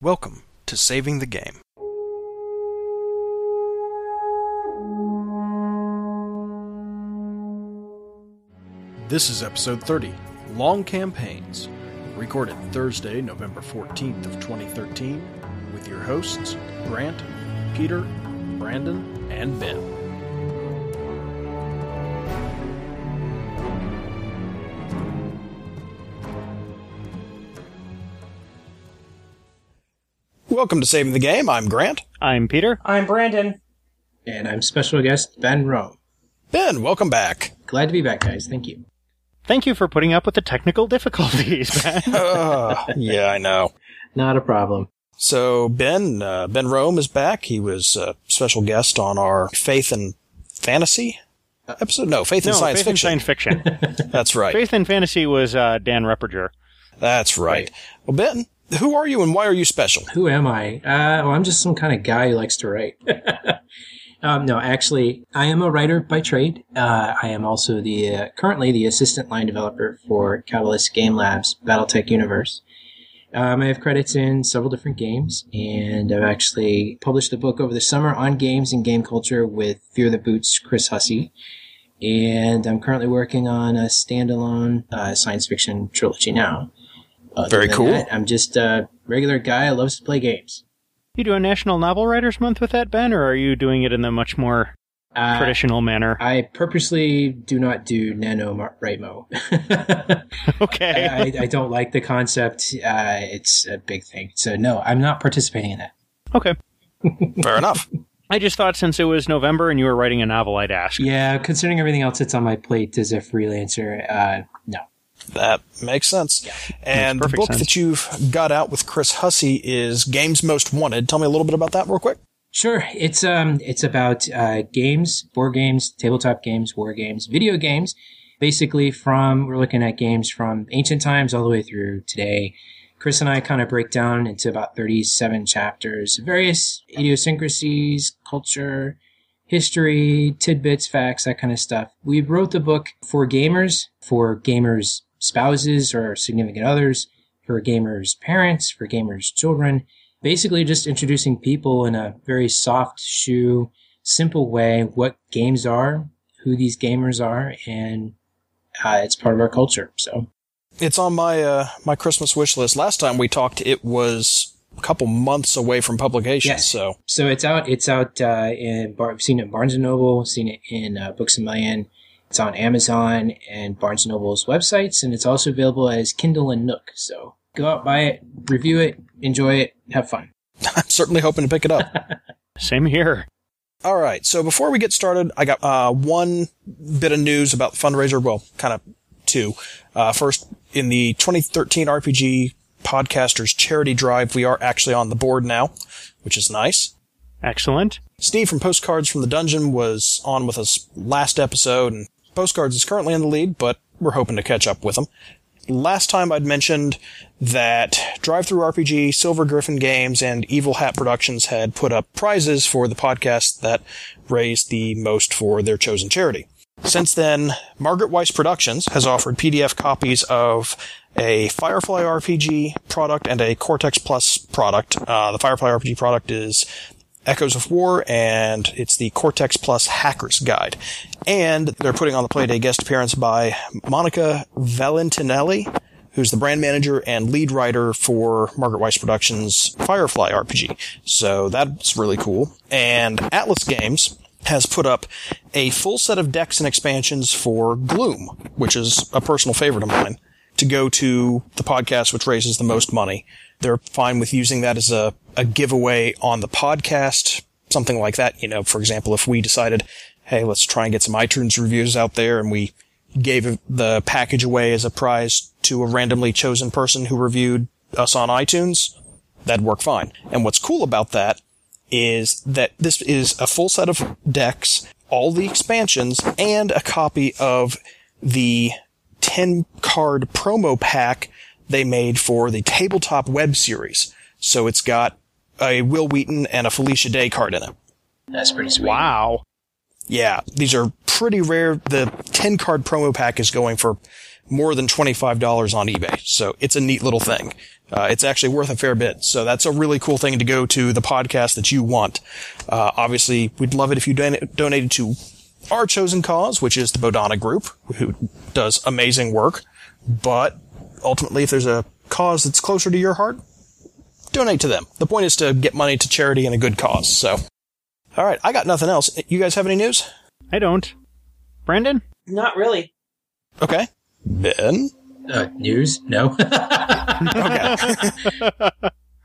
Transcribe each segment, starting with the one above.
Welcome to Saving the Game. This is episode 30, Long Campaigns, recorded Thursday, November 14th of 2013, with your hosts Grant, Peter, Brandon, and Ben. Welcome to Saving the Game. I'm Grant. I'm Peter. I'm Brandon. And I'm special guest Ben Rome. Ben, welcome back. Glad to be back, guys. Thank you. Thank you for putting up with the technical difficulties, Ben. Uh, yeah, I know. Not a problem. So Ben, uh, Ben Rome is back. He was a special guest on our Faith and Fantasy episode. No, Faith no, and Science Faith and Fiction. Science Fiction. That's right. Faith and Fantasy was uh, Dan Repperger. That's right. Well, Ben, who are you and why are you special? Who am I? Uh, well, I'm just some kind of guy who likes to write. um, no, actually, I am a writer by trade. Uh, I am also the uh, currently the assistant line developer for Catalyst Game Labs BattleTech Universe. Um, I have credits in several different games, and I've actually published a book over the summer on games and game culture with Fear the Boot's, Chris Hussey. And I'm currently working on a standalone uh, science fiction trilogy now. Other Very cool. that, I'm just a regular guy who loves to play games. You do a National Novel Writers Month with that, Ben, or are you doing it in the much more Uh, traditional manner? I purposely do not do nano Mo. okay. I, I, I don't like the concept. Uh, it's a big thing. So no, I'm not participating in that. okay. Fair enough. I just thought since it was November and you were writing a novel, I'd ask. Yeah, considering everything else that's on my plate as a freelancer, uh, no. That makes sense. And the book sense. that you've got out with Chris Hussey is Games Most Wanted. Tell me a little bit about that real quick. Sure, it's um, it's about uh, games, board games, tabletop games, war games, video games. Basically, from we're looking at games from ancient times all the way through today. Chris and I kind of break down into about thirty-seven chapters, various idiosyncrasies, culture, history, tidbits, facts, that kind of stuff. We wrote the book for gamers, for gamers' spouses or significant others, for gamers' parents, for gamers' children basically just introducing people in a very soft shoe, simple way what games are, who these gamers are, and uh, it's part of our culture. So It's on my uh, my Christmas wish list. Last time we talked, it was a couple months away from publication. Yes. So so it's out. It's out uh, in Bar- I've seen it in Barnes and Noble. Seen it in uh, Books a Million. It's on Amazon and Barnes and Noble's websites, and it's also available as Kindle and Nook. So go out, buy it, review it, enjoy it, have fun. I'm certainly hoping to pick it up. Same here. All right. So before we get started, I got uh, one bit of news about the fundraiser. Well, kind of two. Uh, first, in the 2013 RPG Podcasters Charity Drive, we are actually on the board now, which is nice. Excellent. Steve from Postcards from the Dungeon was on with us last episode, and Postcards is currently in the lead, but we're hoping to catch up with them. Last time I'd mentioned that DriveThruRPG, Silver Griffin Games, and Evil Hat Productions had put up prizes for the podcast that raised the most for their chosen charity. Since then, Margaret Weis Productions has offered PDF copies of a Firefly RPG product and a Cortex Plus product. Uh, the Firefly RPG product is Echoes of War, and it's the Cortex Plus Hacker's Guide. And they're putting on the Playday guest appearance by Monica Valentinelli, who's the brand manager and lead writer for Margaret Weis Productions' Firefly RPG. So that's really cool. And Atlas Games has put up a full set of decks and expansions for Gloom, which is a personal favorite of mine, to go to the podcast which raises the most money. They're fine with using that as a, a giveaway on the podcast, something like that. You know, for example, if we decided, hey, let's try and get some iTunes reviews out there and we gave the package away as a prize to a randomly chosen person who reviewed us on iTunes, that'd work fine. And what's cool about that is that this is a full set of decks, all the expansions, and a copy of the 10 card promo pack they made for the tabletop web series. So it's got a Wil Wheaton and a Felicia Day card in it. That's pretty sweet. Wow. Yeah, these are pretty rare. The 10 card promo pack is going for more than $25 on eBay. So it's a neat little thing. Uh, it's actually worth a fair bit. So that's a really cool thing to go to the podcast that you want. Uh, obviously, we'd love it if you don- donated to our chosen cause, which is the Bodhana Group, who does amazing work. But ultimately, if there's a cause that's closer to your heart, donate to them. The point is to get money to charity and a good cause. So, all right, I got nothing else. You guys have any news? I don't. Brandon? Not really. Okay. Ben? Uh, news? No. Okay.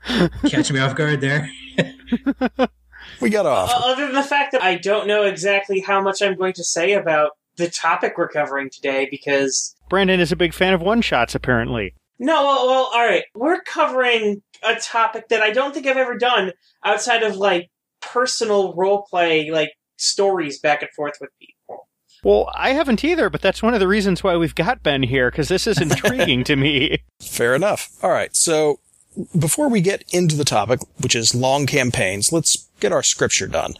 Catch me off guard there. we got off. Uh, other than the fact that I don't know exactly how much I'm going to say about the topic we're covering today because Brandon is a big fan of one shots, apparently. no, well, well, all right, we're covering a topic that I don't think I've ever done outside of like personal role play, like stories back and forth with people. Well, I haven't either, but that's one of the reasons why we've got Ben here, because this is intriguing to me. Fair enough. All right. So before we get into the topic, which is long campaigns, let's get our scripture done.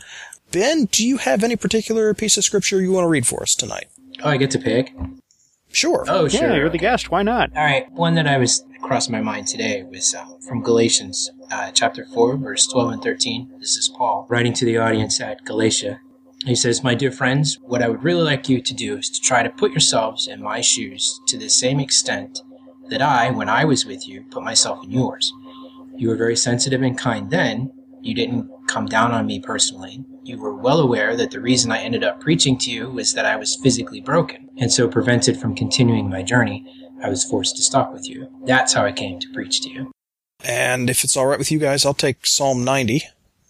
Ben, do you have any particular piece of scripture you want to read for us tonight? Oh, I get to pick? Sure. Oh, yeah, sure. you're the guest. Why not? All right, one that I was crossed my mind today was uh, from Galatians, uh, chapter four, verse twelve and thirteen. This is Paul writing to the audience at Galatia. He says, "My dear friends, what I would really like you to do is to try to put yourselves in my shoes to the same extent that I, when I was with you, put myself in yours. You were very sensitive and kind then. You didn't come down on me personally. You were well aware that the reason I ended up preaching to you was that I was physically broken, and so prevented from continuing my journey, I was forced to stop with you. That's how I came to preach to you. And if it's all right with you guys, I'll take Psalm 90.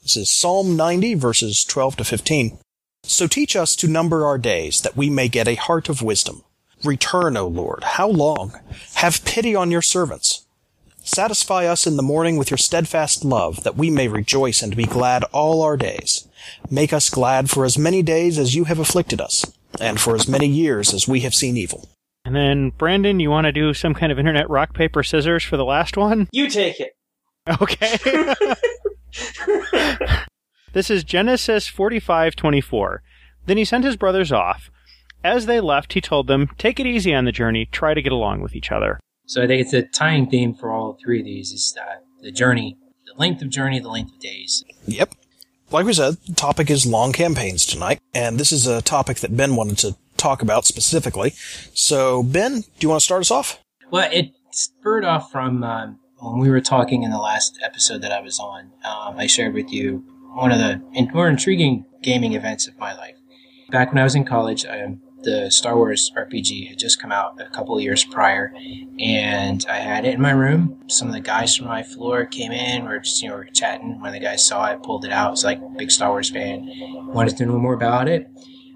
This is Psalm 90, verses 12 to 15. So teach us to number our days, that we may get a heart of wisdom. Return, O Lord. How long? Have pity on your servants. Satisfy us in the morning with your steadfast love, that we may rejoice and be glad all our days. Make us glad for as many days as you have afflicted us, and for as many years as we have seen evil. And then, Brandon, you want to do some kind of internet rock, paper, scissors for the last one? You take it. Okay. this is Genesis 45:24. Then he sent his brothers off. As they left, he told them, "Take it easy on the journey. Try to get along with each other." So I think it's a tying theme for all three of these is uh, the journey, the length of journey, the length of days. Yep. Like we said, the topic is long campaigns tonight, and this is a topic that Ben wanted to talk about specifically. So, Ben, do you want to start us off? Well, it spurred off from um, when we were talking in the last episode that I was on. Um, I shared with you one of the more intriguing gaming events of my life. Back when I was in college, um, the Star Wars RPG had just come out a couple years prior, and I had it in my room. Some of the guys from my floor came in. We were just you know we were chatting. One of the guys saw it, pulled it out. Was like big Star Wars fan, wanted to know more about it.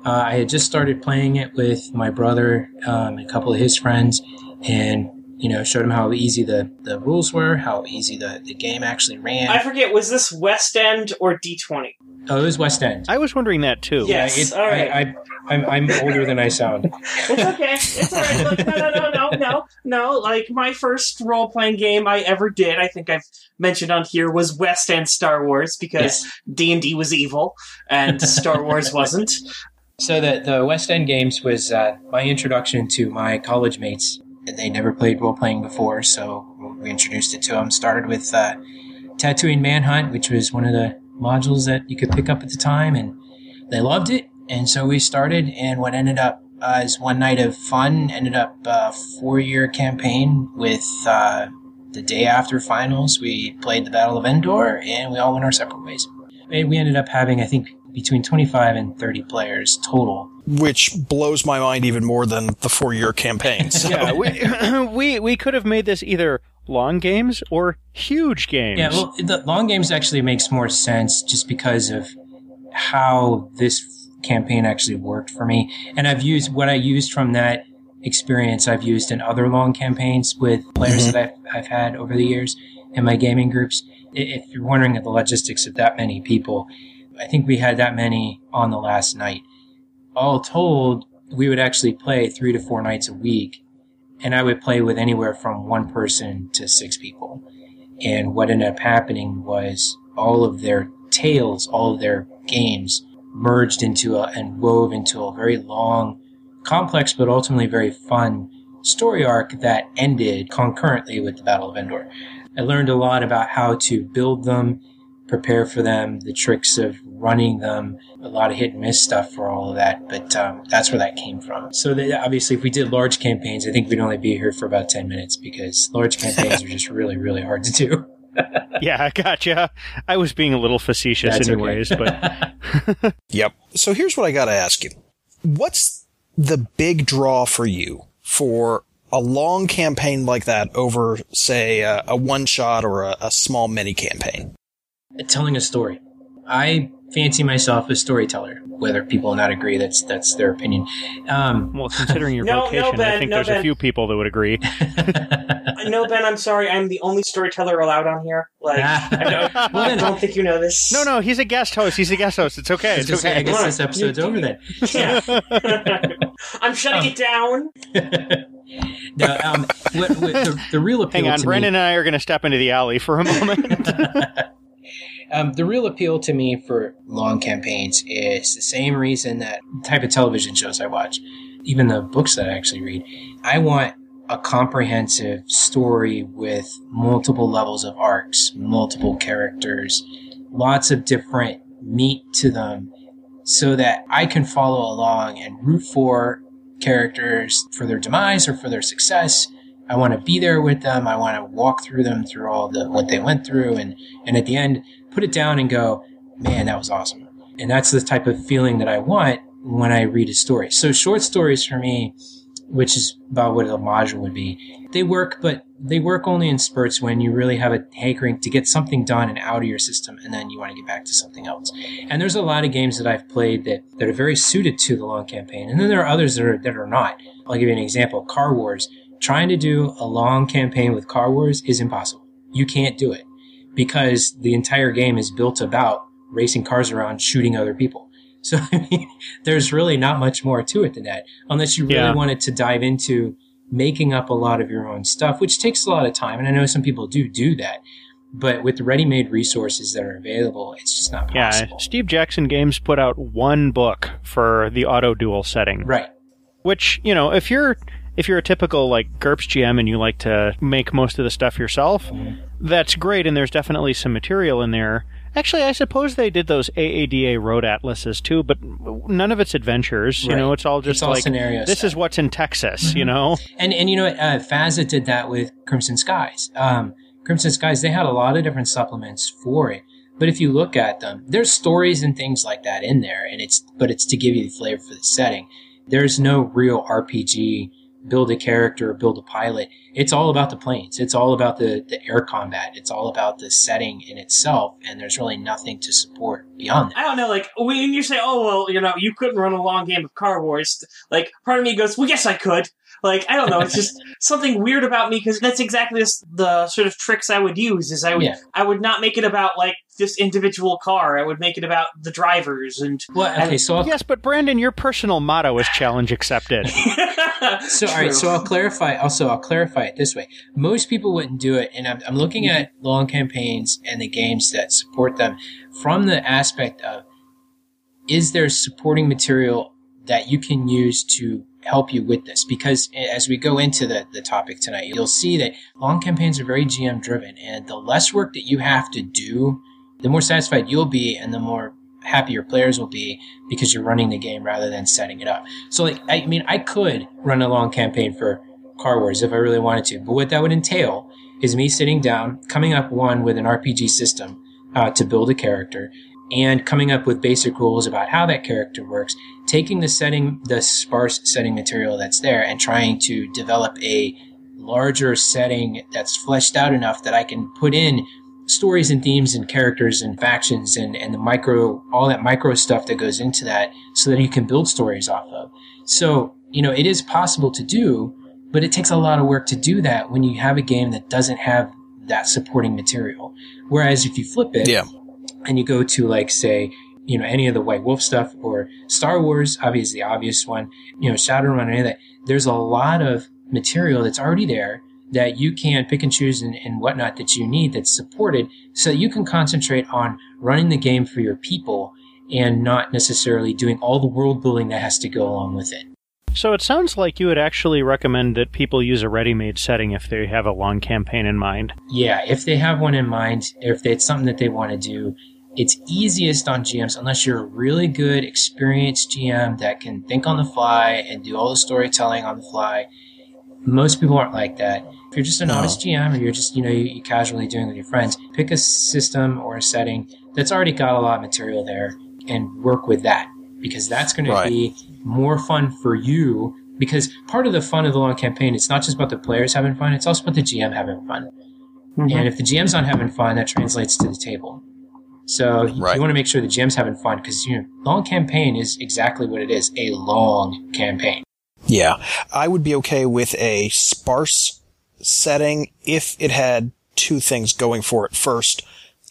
Uh, I had just started playing it with my brother, um, and a couple of his friends, and you know showed him how easy the, the rules were, how easy the, the game actually ran. I forget, was this West End or D20? Oh, it was West End. I was wondering that too. Yeah. Yes, all right. I, I, I'm, I'm older than I sound. It's okay. It's all right. Look, no, no, no, no, no, no. Like my first role playing game I ever did, I think I've mentioned on here, was West End Star Wars because D and D was evil and Star Wars wasn't. So the the West End games was uh, my introduction to my college mates. And they never played role playing before, so we introduced it to them. Started with uh, Tatooine Manhunt, which was one of the modules that you could pick up at the time, and they loved it. And so we started, and what ended up uh, as one night of fun ended up a four year campaign with uh, the day after finals. We played the Battle of Endor, and we all went our separate ways. And we ended up having, I think, between 25 and 30 players total. Which blows my mind even more than the four year campaign. So. Yeah, we, we we could have made this either long games or huge games. Yeah, well, the long games actually makes more sense just because of how this campaign actually worked for me. And I've used what I used from that experience, I've used in other long campaigns with players Mhm. that I've, I've had over the years in my gaming groups. If you're wondering at the logistics of that many people, I think we had that many on the last night. All told, we would actually play three to four nights a week, and I would play with anywhere from one person to six people. And what ended up happening was all of their tales, all of their games merged into a, and wove into a very long, complex, but ultimately very fun story arc that ended concurrently with the Battle of Endor. I learned a lot about how to build them, prepare for them, the tricks of running them, a lot of hit and miss stuff for all of that. But um, that's where that came from. So that, obviously, if we did large campaigns, I think we'd only be here for about 10 minutes because large campaigns are just really, really hard to do. yeah, I gotcha. I was being a little facetious, That's okay. anyways, but Yep. So here's what I got to ask you. What's the big draw for you for a long campaign like that over, say, a, a one shot or a, a small mini campaign? telling a story. I fancy myself a storyteller. Whether people not agree, that's that's their opinion. Um, well, considering your No, no, vocation, I think no, there's a few people that would agree. No, Ben, I'm sorry. I'm the only storyteller allowed on here. Like, I don't, Well, I don't think you know this. No, no, he's a guest host. He's a guest host. It's okay. I It's gonna say, I guess this episode's over then. Yeah. I'm shutting it down. No, um, what, what, the, the real appeal Hang on, to Brandon me, and I are going to step into the alley for a moment. Um, the real appeal to me for long campaigns is the same reason that type of television shows I watch, even the books that I actually read. I want a comprehensive story with multiple levels of arcs, multiple characters, lots of different meat to them, so that I can follow along and root for characters for their demise or for their success. I want to be there with them. I want to walk through them through all the what they went through, and and at the end, put it down and go, man, that was awesome. And that's the type of feeling that I want when I read a story. So short stories for me, which is about what a module would be, they work, but they work only in spurts when you really have a hankering to get something done and out of your system, and then you want to get back to something else. And there's a lot of games that I've played that, that are very suited to the long campaign, and then there are others that are that are not. I'll give you an example: Car Wars. Trying to do a long campaign with Car Wars is impossible. You can't do it because the entire game is built about racing cars around, shooting other people. So I mean, there's really not much more to it than that, unless you really Yeah. wanted to dive into making up a lot of your own stuff, which takes a lot of time. And I know some people do do that, but with the ready-made resources that are available, it's just not possible. yeah. Steve Jackson Games put out one book for the Autoduel setting. Right. which you know if you're if you're a typical like GURPS GM and you like to make most of the stuff yourself, that's great, and there's definitely some material in there. Actually, I suppose they did those AADA road atlases too, but none of it's adventures. You know, it's all just It's all like this stuff. is what's in Texas. You know, And and you know what? Uh, FASA did that with Crimson Skies. Um, Crimson Skies they had a lot of different supplements for it. But if you look at them, there's stories and things like that in there, and it's but it's to give you the flavor for the setting. There's no real RPG build a character or build a pilot. It's all about the planes. It's all about the, the air combat. It's all about the setting in itself, and there's really nothing to support beyond that. I don't know, like when you say, "Oh well, you know, you couldn't run a long game of Car Wars," like part of me goes, "Well, yes, I could." Like I don't know, it's just something weird about me because that's exactly this, the sort of tricks I would use. Is I would Yeah. I would not make it about like this individual car. I would make it about the drivers and Well, okay, so I'll, yes, but Brandon, your personal motto is challenge accepted. So, all right. So I'll clarify. Also, I'll clarify it this way. Most people wouldn't do it, and I'm, I'm looking at long campaigns and the games that support them from the aspect of: is there supporting material that you can use to help you with this? Because as we go into the the topic tonight, you'll see that long campaigns are very GM driven, and the less work that you have to do, the more satisfied you'll be, and the more happy your players will be because you're running the game rather than setting it up. So, like, I mean, I could run a long campaign for Car Wars if I really wanted to, but what that would entail is me sitting down, coming up one with an RPG system uh, to build a character, and coming up with basic rules about how that character works, taking the setting, the sparse setting material that's there, and trying to develop a larger setting that's fleshed out enough that I can put in stories and themes and characters and factions and, and the micro, all that micro stuff that goes into that so that you can build stories off of. So, you know, it is possible to do, but it takes a lot of work to do that when you have a game that doesn't have that supporting material. Whereas if you flip it Yeah. and you go to like, say, you know, any of the White Wolf stuff or Star Wars, obviously the obvious one, you know, Shadowrun, any of that, there's a lot of material that's already there that you can pick and choose and, and whatnot that you need that's supported so that you can concentrate on running the game for your people and not necessarily doing all the world building that has to go along with it. So it sounds like you would actually recommend that people use a ready-made setting if they have a long campaign in mind. Yeah, if they have one in mind, if it's something that they want to do, it's easiest on GMs unless you're a really good, experienced GM that can think on the fly and do all the storytelling on the fly. Most people aren't like that. You're just a novice GM or you're just, you know, you, you casually doing with your friends, pick a system or a setting that's already got a lot of material there and work with that because that's going Right. to be more fun for you. Because part of the fun of the long campaign, it's not just about the players having fun, it's also about the GM having fun. Mm-hmm. And if the GM's not having fun, that translates to the table. So you- Right. you want to make sure the GM's having fun because you know, long campaign is exactly what it is, a long campaign. Yeah. I would be okay with a sparse setting if it had two things going for it. First,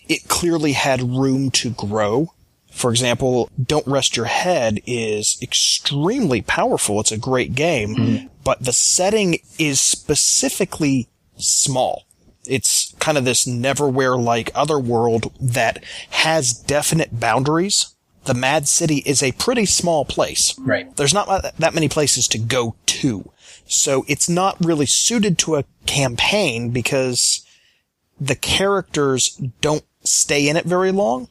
it clearly had room to grow. For example, Don't Rest Your Head is extremely powerful. It's a great game, mm-hmm. but the setting is specifically small. It's kind of this Neverwhere like other world that has definite boundaries. The Mad City is a pretty small place Right. there's not that many places to go to. So it's not really suited to a campaign because the characters don't stay in it very long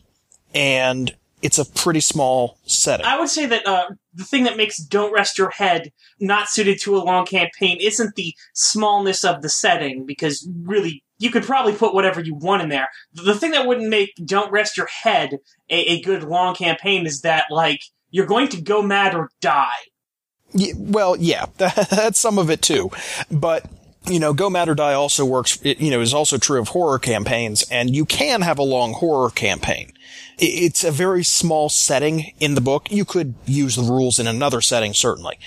and it's a pretty small setting. I would say that uh, the thing that makes Don't Rest Your Head not suited to a long campaign isn't the smallness of the setting, because really, you could probably put whatever you want in there. The thing that wouldn't make Don't Rest Your Head a, a good long campaign is that, like, you're going to go mad or die. Well, yeah, that's some of it too. But, you know, Go Mad or Die also works, it, you know, is also true of horror campaigns, and you can have a long horror campaign. It's a very small setting in the book. You could use the rules in another setting, certainly.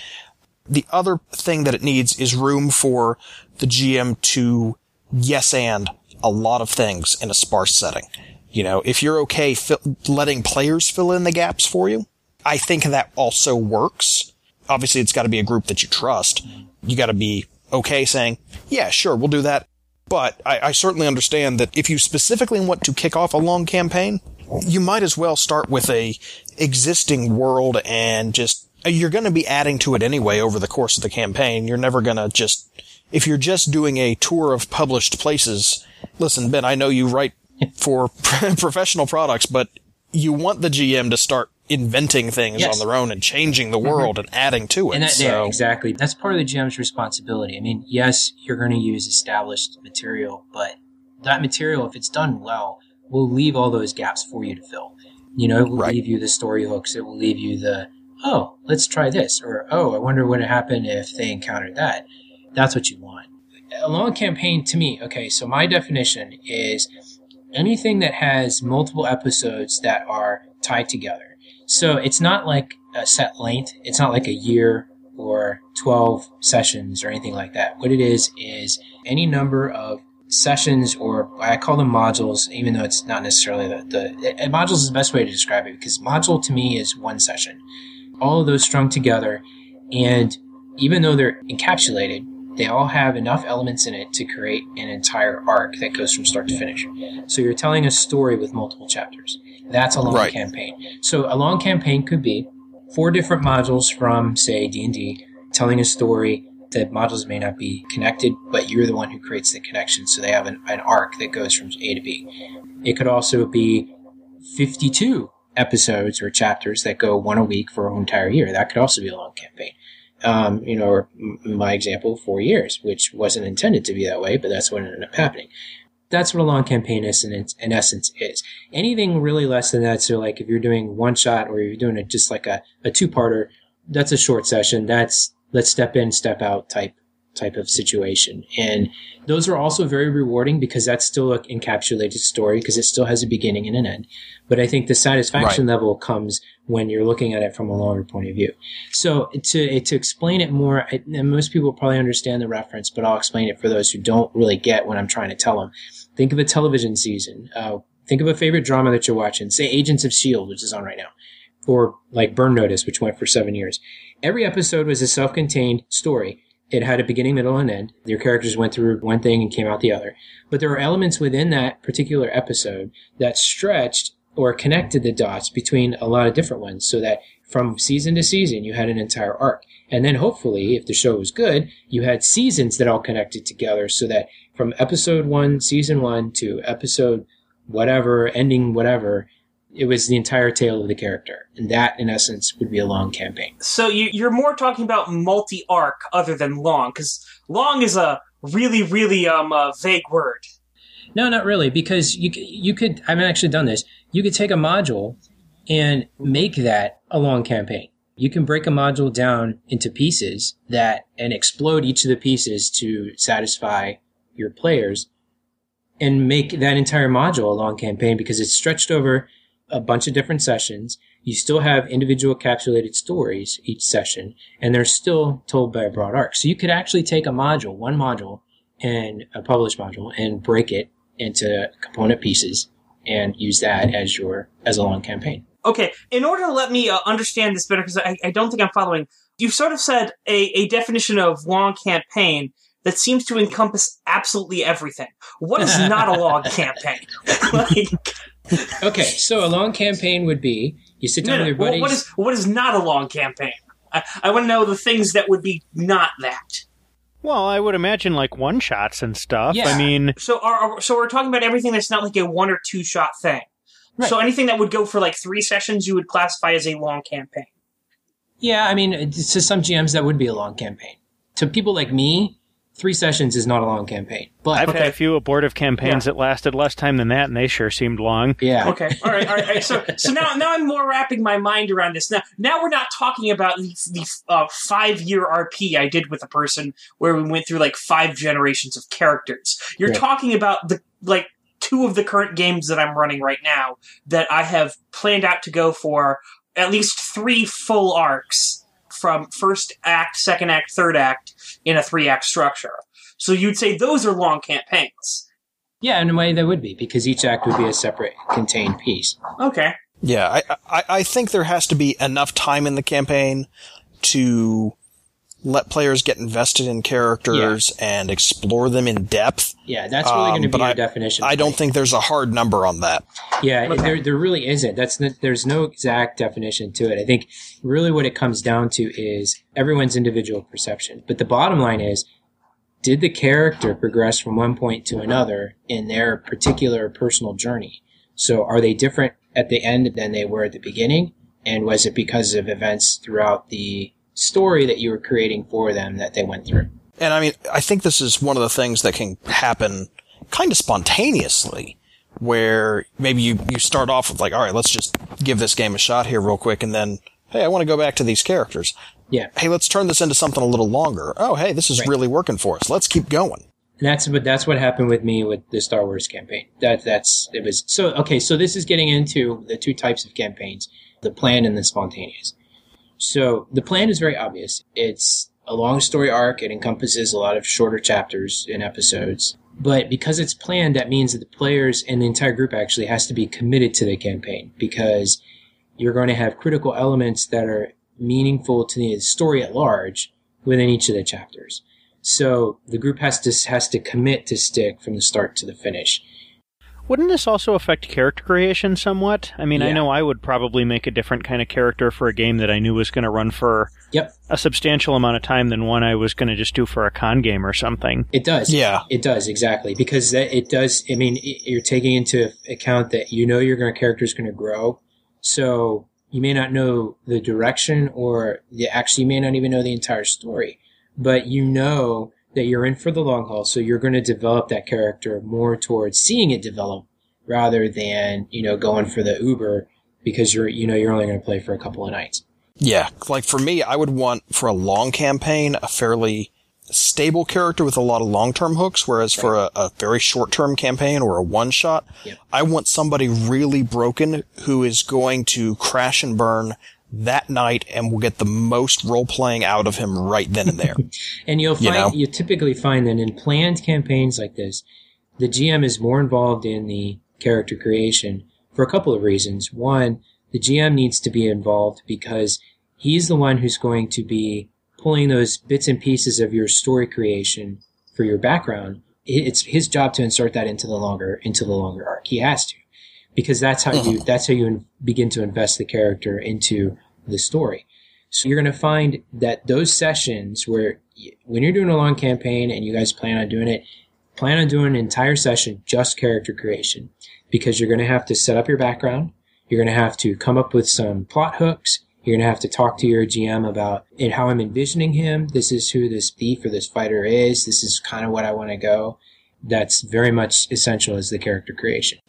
The other thing that it needs is room for the GM to yes and a lot of things in a sparse setting. You know, if you're okay fi- letting players fill in the gaps for you, I think that also works. Obviously, it's got to be a group that you trust. You got to be okay saying, yeah, sure, we'll do that. But I, I certainly understand that if you specifically want to kick off a long campaign, you might as well start with a existing world and just you're going to be adding to it anyway over the course of the campaign. You're never going to just if you're just doing a tour of published places. Listen, Ben, I know you write for professional products, but you want the GM to start inventing things Yes. on their own and changing the mm-hmm. world and adding to it. And that, yeah, exactly. That's part of the GM's responsibility. I mean, yes, you're going to use established material, but that material, if it's done well, will leave all those gaps for you to fill. You know, it will Right. leave you the story hooks. It will leave you the, oh, let's try this. Or, oh, I wonder what would happen if they encountered that. That's what you want. A long campaign, to me, okay, so my definition is anything that has multiple episodes that are tied together. So it's not like a set length. It's not like a year or 12 sessions or anything like that. What it is, is any number of sessions or I call them modules, even though it's not necessarily the, the, modules is the best way to describe it because module to me is one session. All of those strung together and even though they're encapsulated, they all have enough elements in it to create an entire arc that goes from start to finish. So you're telling a story with multiple chapters. That's a long Right. campaign. So a long campaign could be four different modules from, say, D&D, telling a story. The modules may not be connected, but you're the one who creates the connection. So they have an, an arc that goes from A to B. It could also be 52 episodes or chapters that go one a week for an entire year. That could also be a long campaign. Um, you know, or my example, four years, which wasn't intended to be that way, but that's what ended up happening. That's what a long campaign is in, in essence is. Anything really less than that, so like if you're doing one shot or you're doing it just like a, a two parter, that's a short session. That's let's step in, step out type type of situation. And those are also very rewarding because that's still an encapsulated story because it still has a beginning and an end. But I think the satisfaction level comes when you're looking at it from a longer point of view. So to to explain it more, I, and most people probably understand the reference, but I'll explain it for those who don't really get what I'm trying to tell them. Think of a television season. Uh, think of a favorite drama that you're watching. Say Agents of Shield, which is on right now, or like Burn Notice, which went for seven years. Every episode was a self-contained story. It had a beginning, middle, and end. Your characters went through one thing and came out the other. But there were elements within that particular episode that stretched or connected the dots between a lot of different ones so that from season to season, you had an entire arc. And then hopefully, if the show was good, you had seasons that all connected together so that from episode one, season one to episode whatever, ending whatever, it was the entire tale of the character. And that, in essence, would be a long campaign. So you, you're more talking about multi arc other than long, because long is a really, really um uh, vague word. No, not really, because you you could. I've actually done this. You could take a module and make that a long campaign. You can break a module down into pieces that and explode each of the pieces to satisfy your players and make that entire module a long campaign because it's stretched over a bunch of different sessions. You still have individual capsulated stories each session, and they're still told by a broad arc. So you could actually take a module, one module, and a published module, and break it into component pieces and use that as your as a long campaign. Okay, in order to let me uh, understand this better, because I, I don't think I'm following, you've sort of said a, a definition of long campaign that seems to encompass absolutely everything. What is not a long campaign? like, Okay, so a long campaign would be you sit down no, with your what- buddies. what is what is not a long campaign? I, I want to know the things that would be not that. Well, I would imagine like one shots and stuff. Yeah. I mean, So are, are- so we're talking about everything that's not like a one or two shot thing. Right. So anything that would go for like three sessions, you would classify as a long campaign. yeah, I mean, to some GMs that would be a long campaign. To people like me, three sessions is not a long campaign. But I've Okay. had a few abortive campaigns that lasted less time than that, and they sure seemed long. yeah, Okay. All right. All right. all right. So, so now, now I'm more wrapping my mind around this. Now, now we're not talking about the, the uh, five year RP I did with a person where we went through like five generations of characters. You're Right. talking about the like two of the current games that I'm running right now that I have planned out to go for at least three full arcs from first act, second act, third act in a three act structure. So you'd say those are long campaigns. yeah, in a way they would be because each act would be a separate contained piece. Okay. Yeah, I, I, I think there has to be enough time in the campaign to let players get invested in characters and explore them in depth. Yeah, that's really going to Um, be but your I- definition. I don't think there's a hard number on that. Yeah, Okay. there there really isn't. That's n there's no exact definition to it. I think really what it comes down to is everyone's individual perception. But the bottom line is, did the character progress from one point to another in their particular personal journey? So are they different at the end than they were at the beginning? And was it because of events throughout the story that you were creating for them that they went through? And I mean, I think this is one of the things that can happen kind of spontaneously, where maybe you, you start off with like, all right, let's just give this game a shot here real quick, and then, hey, I want to go back to these characters. Yeah. Hey, let's turn this into something a little longer. Oh, hey, this is Right. really working for us. Let's keep going. And that's what that's what happened with me with the Star Wars campaign. That that's it was so okay. So this is getting into the two types of campaigns: the planned and the spontaneous. So the plan is very obvious. It's a long story arc. It encompasses a lot of shorter chapters and episodes. But because it's planned, that means that the players and the entire group actually has to be committed to the campaign because you're going to have critical elements that are meaningful to the story at large within each of the chapters. So the group has to has to commit to stick from the start to the finish. Wouldn't this also affect character creation somewhat? I mean, I know I would probably make a different kind of character for a game that I knew was going to run for Yep, a substantial amount of time than one I was going to just do for a con game or something. it does. Yeah. It does exactly because that it does. I mean, i- you're taking into account that you know your gonna- character is going to grow, so you may not know the direction, or the, actually, you may not even know the entire story, but you know that you're in for the long haul. So you're going to develop that character more towards seeing it develop rather than you know going for the Uber because you're you know you're only going to play for a couple of nights. Yeah, like for me, I would want for a long campaign a fairly stable character with a lot of long-term hooks, whereas for a, a very short-term campaign or a one-shot, Yep. I want somebody really broken who is going to crash and burn that night and we'll get the most role-playing out of him right then and there. And you'll You find know? you typically find that in planned campaigns like this, the GM is more involved in the character creation for a couple of reasons. One, the GM needs to be involved because he's the one who's going to be pulling those bits and pieces of your story creation for your background. It's his job to insert that into the longer into the longer arc. He has to because that's how you mm-hmm. that's how you begin to invest the character into the story. So you're going to find that those sessions where when you're doing a long campaign and you guys plan on doing it, plan on doing an entire session just character creation because you're going to have to set up your background. You're going to have to come up with some plot hooks. You're going to have to talk to your GM about and how I'm envisioning him. This is who this thief or this fighter is. This is kind of what I want to go. That's very much essential as the character creation.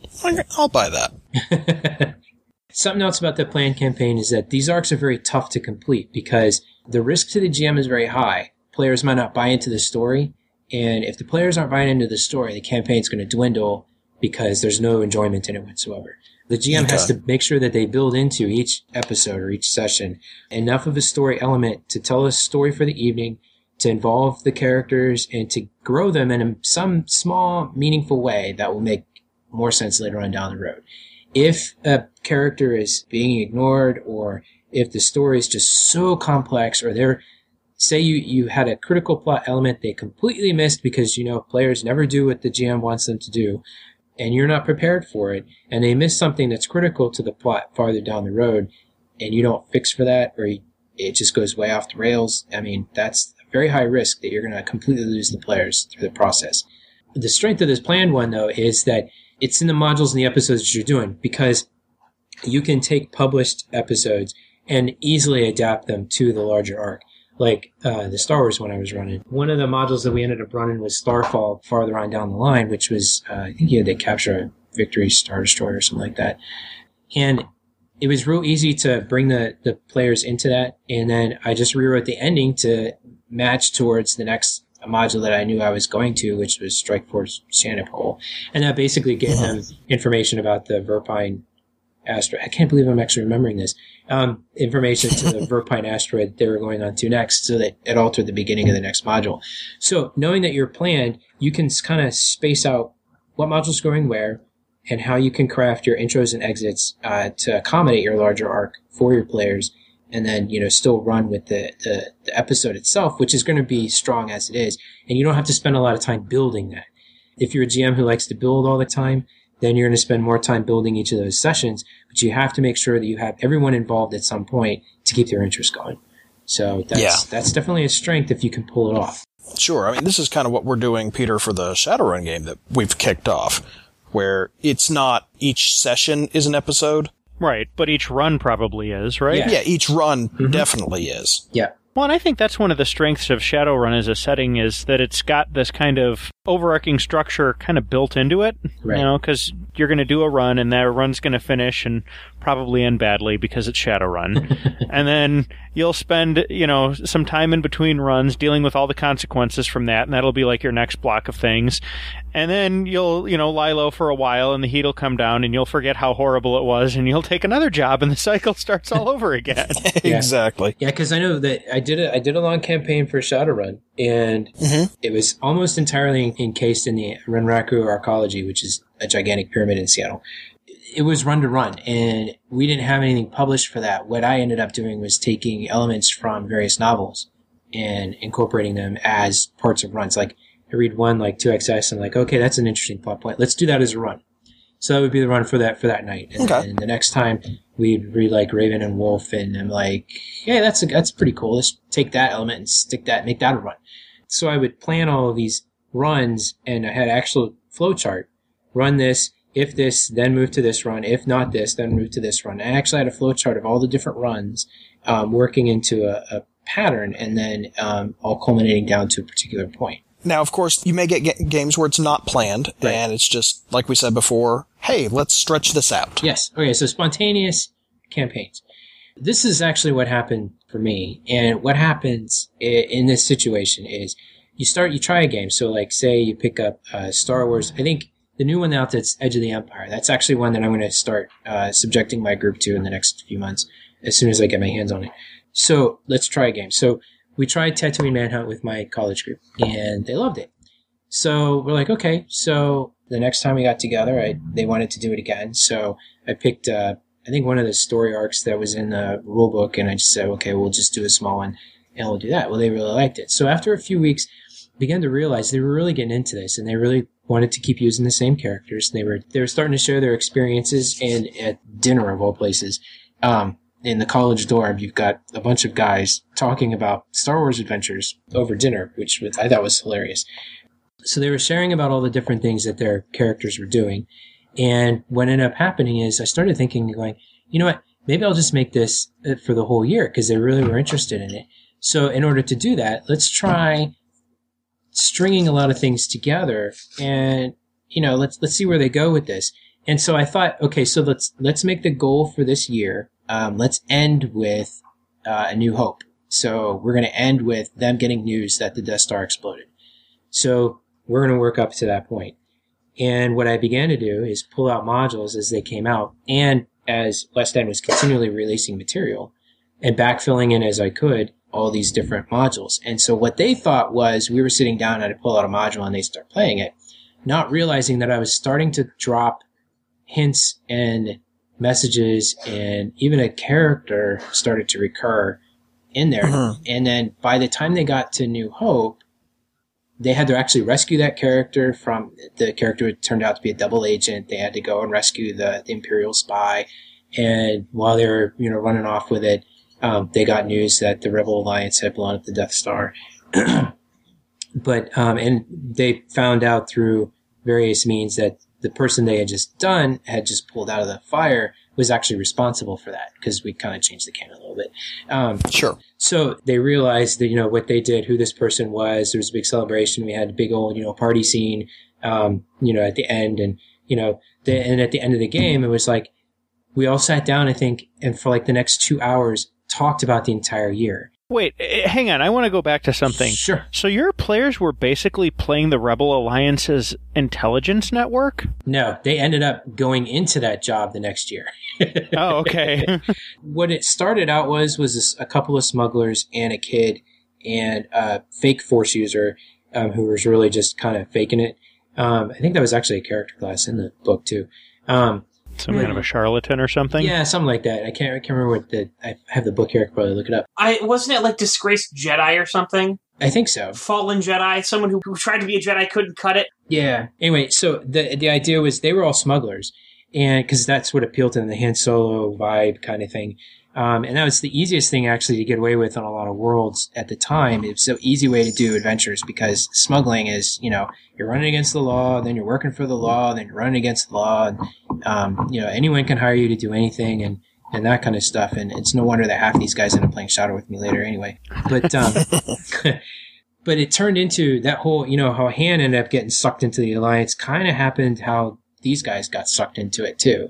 I'll buy that. Something else about the planned campaign is that these arcs are very tough to complete because the risk to the GM is very high. Players might not buy into the story, and if the players aren't buying into the story, the campaign's going to dwindle because there's no enjoyment in it whatsoever. The GM okay. has to make sure that they build into each episode or each session enough of a story element to tell a story for the evening, to involve the characters, and to grow them in some small, meaningful way that will make more sense later on down the road. If a character is being ignored or if the story is just so complex or they're say you, you had a critical plot element they completely missed because you know players never do what the GM wants them to do and you're not prepared for it and they miss something that's critical to the plot farther down the road and you don't fix for that or it just goes way off the rails i mean that's very high risk that you're going to completely lose the players through the process the strength of this planned one though is that it's in the modules and the episodes that you're doing because you can take published episodes and easily adapt them to the larger arc like uh, the Star Wars one I was running. One of the modules that we ended up running was Starfall farther on down the line, which was uh, I think you had to capture a Victory Star Destroyer or something like that, and it was real easy to bring the the players into that. And then I just rewrote the ending to match towards the next module that I knew I was going to, which was Strike Force Shantipole, and that basically gave them information about the Verpine asteroid. I can't believe I'm actually remembering this. Um, information to the Verpine asteroid they were going on to next, so that it altered the beginning of the next module. So knowing that you're planned, you can kind of space out what module's going where and how you can craft your intros and exits uh, to accommodate your larger arc for your players and then you know still run with the, the, the episode itself which is going to be strong as it is and you don't have to spend a lot of time building that if you're a gm who likes to build all the time then you're going to spend more time building each of those sessions, but you have to make sure that you have everyone involved at some point to keep their interest going. So that's, yeah. that's definitely a strength if you can pull it off. Sure. I mean, this is kind of what we're doing, Peter, for the Shadowrun game that we've kicked off, where it's not each session is an episode. Right, but each run probably is, right? Yeah, yeah each run mm-hmm. definitely is. Yeah. Well, and I think that's one of the strengths of Shadowrun as a setting is that it's got this kind of overarching structure kind of built into it. Right. You know, because you're going to do a run and that run's going to finish and probably end badly because it's Shadowrun. and then you'll spend, you know, some time in between runs dealing with all the consequences from that, and that'll be like your next block of things. And then you'll, you know, lie low for a while and the heat will come down and you'll forget how horrible it was and you'll take another job and the cycle starts all over again. yeah. Exactly. Yeah, because I know that I did a I did a long campaign for Shadowrun and mm-hmm. it was almost entirely encased in the Renraku Arcology, which is a gigantic pyramid in Seattle it was run to run and we didn't have anything published for that. What I ended up doing was taking elements from various novels and incorporating them as parts of runs. Like I read one like 2XS and like, okay, that's an interesting plot point. Let's do that as a run. So that would be the run for that, for that night. And, okay. and the next time we'd read like Raven and Wolf and I'm like, yeah, that's a, that's pretty cool. Let's take that element and stick that, make that a run. So I would plan all of these runs and I had actual flowchart, run this, if this, then move to this run. If not this, then move to this run. I actually had a flowchart of all the different runs um, working into a, a, pattern and then um, all culminating down to a particular point. Now, of course, you may get games where it's not planned right. and it's just, like we said before, hey, let's stretch this out. Yes. Okay, so spontaneous campaigns. This is actually what happened for me. And what happens in this situation is you start, you try a game. So, like, say you pick up uh, Star Wars. I think the new one out that's Edge of the Empire. That's actually one that I'm going to start uh, subjecting my group to in the next few months as soon as I get my hands on it. So let's try a game. So we tried Tatooine Manhunt with my college group, and they loved it. So we're like, okay. So the next time we got together, I, they wanted to do it again. So I picked, uh, I think one of the story arcs that was in the rule book, and I just said, okay, we'll just do a small one, and we'll do that. Well, they really liked it. So after a few weeks, began to realize they were really getting into this, and they really wanted to keep using the same characters. They were they were starting to share their experiences, and at dinner of all places, um, in the college dorm, you've got a bunch of guys talking about Star Wars adventures over dinner, which I thought was hilarious. So they were sharing about all the different things that their characters were doing. And what ended up happening is I started thinking, going, you know what? Maybe I'll just make this uh, for the whole year because they really were interested in it. So in order to do that, let's try stringing a lot of things together and, you know, let's, let's see where they go with this. And so I thought, okay, so let's, let's make the goal for this year. Um, let's end with, uh, a new hope. So we're going to end with them getting news that the Death Star exploded. So we're going to work up to that point. And what I began to do is pull out modules as they came out and as West End was continually releasing material and backfilling in as I could all these different modules. And so what they thought was we were sitting down and I'd pull out a module and they start playing it, not realizing that I was starting to drop hints and messages and even a character started to recur in there. Mhm. And then by the time they got to New Hope, they had to actually rescue that character from the character turned out to be a double agent. They had to go and rescue the, the Imperial spy. And while they were, you know, running off with it, um, they got news that the Rebel Alliance had blown up the Death Star. but, um, and they found out through various means that the person they had just done had just pulled out of the fire was actually responsible for that because we kind of changed the canon a little bit. Um, Sure. so they realized that, you know, what they did, who this person was. There was a big celebration. We had a big old, you know, party scene, um, you know, at the end. And, you know, the, and at the end of the game, it was like, we all sat down, I think, and for like the next two hours talked about the entire year. Wait, eh, hang on. I want to go back to something. Sure. So your players were basically playing the Rebel Alliance's intelligence network? No, they ended up going into that job the next year. Oh, okay. what it started out was was this, a couple of smugglers and a kid and a fake force user um, who was really just kind of faking it. Um, I think that was actually a character class in the book too. Um, Some kind of a charlatan or something? yeah, something like that. I can't. I can't remember what the. I have the book here. I could probably look it up. I wasn't it like disgraced Jedi or something? I think so. Fallen Jedi, someone who, who tried to be a Jedi couldn't cut it. Yeah. Anyway, so the the idea was they were all smugglers, and because that's what appealed to them, the Han Solo vibe kind of thing. Um, and that was the easiest thing actually to get away with on a lot of worlds at the time. It was so easy way to do adventures because smuggling is, you know, you're running against the law, then you're working for the law, then you're running against the law, and um, you know anyone can hire you to do anything, and and that kind of stuff. And it's no wonder that half these guys end up playing Shadow with me later anyway. But um, but it turned into that whole, you know, how Han ended up getting sucked into the alliance kind of happened how these guys got sucked into it too.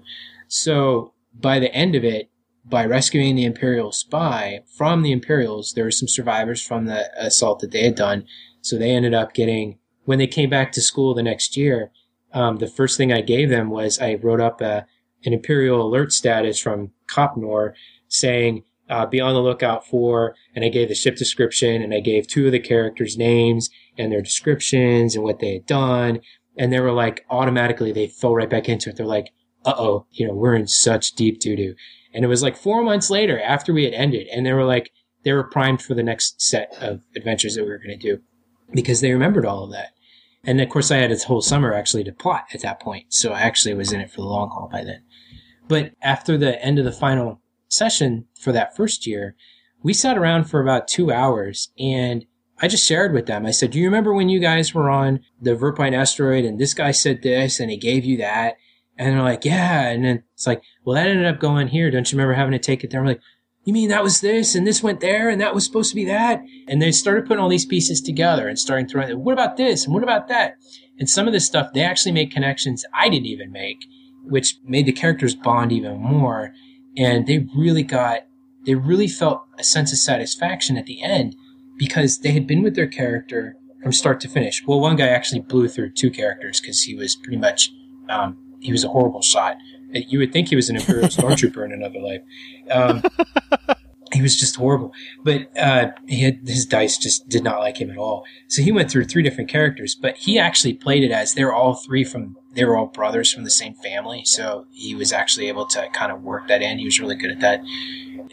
So by the end of it, by rescuing the Imperial spy from the Imperials, there were some survivors from the assault that they had done. So they ended up getting, when they came back to school the next year, um, the first thing I gave them was I wrote up a, an Imperial alert status from COMPNOR saying, uh, be on the lookout for, and I gave the ship description and I gave two of the characters' names and their descriptions and what they had done. And they were like, automatically, they fell right back into it. They're like, uh oh, you know, we're in such deep doo doo. And it was like four months later after we had ended, and they were like, they were primed for the next set of adventures that we were going to do because they remembered all of that. And of course, I had a whole summer actually to plot at that point. So I actually was in it for the long haul by then. But after the end of the final session for that first year, we sat around for about two hours and I just shared with them. I said, Do you remember when you guys were on the Verpine asteroid and this guy said this and he gave you that? And they're like, Yeah. And then it's like, Well, that ended up going here. Don't you remember having to take it there? I'm like, You mean that was this and this went there and that was supposed to be that? And they started putting all these pieces together and starting throwing, What about this? And what about that? And some of this stuff, they actually made connections I didn't even make, which made the characters bond even more. And they really got, they really felt a sense of satisfaction at the end because they had been with their character from start to finish. Well, one guy actually blew through two characters because he was pretty much, um, he was a horrible shot. You would think he was an Imperial Stormtrooper in another life. Um, he was just horrible. But uh, he had, his dice just did not like him at all. So he went through three different characters, but he actually played it as they're all three from they were all brothers from the same family. So he was actually able to kind of work that in. He was really good at that,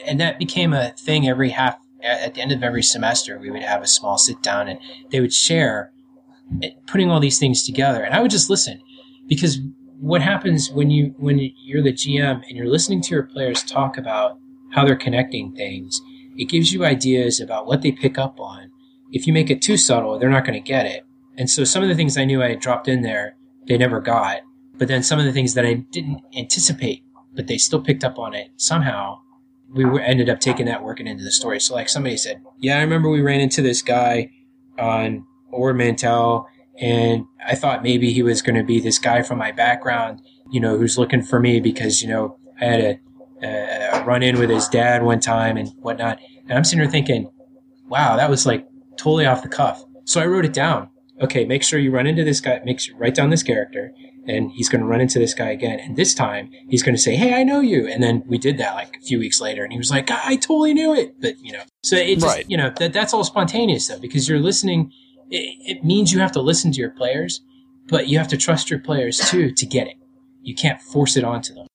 and that became a thing every half. At the end of every semester, we would have a small sit down, and they would share eh, putting all these things together, and I would just listen because what happens when you when you're the GM and you're listening to your players talk about how they're connecting things. It gives you ideas about what they pick up on. If you make it too subtle, they're not going to get it. And so some of the things I knew I had dropped in there, they never got. But then some of the things that I didn't anticipate, but they still picked up on it somehow, we were, ended up taking that working into the story. So like somebody said, yeah, I remember we ran into this guy on Ord Mantell and I thought maybe he was going to be this guy from my background, you know, who's looking for me because, you know, I had a, a run in with his dad one time and whatnot. And I'm sitting here thinking, wow, that was like totally off the cuff. So I wrote it down. Okay, make sure you run into this guy, make sure, write down this character and he's going to run into this guy again. And this time he's going to say, Hey, I know you. And then we did that like a few weeks later and he was like, ah, I totally knew it. But, you know, so it just, right. you know, that, that's all spontaneous though, because you're listening. It, it means you have to listen to your players, but you have to trust your players too to get it. You can't force it onto them.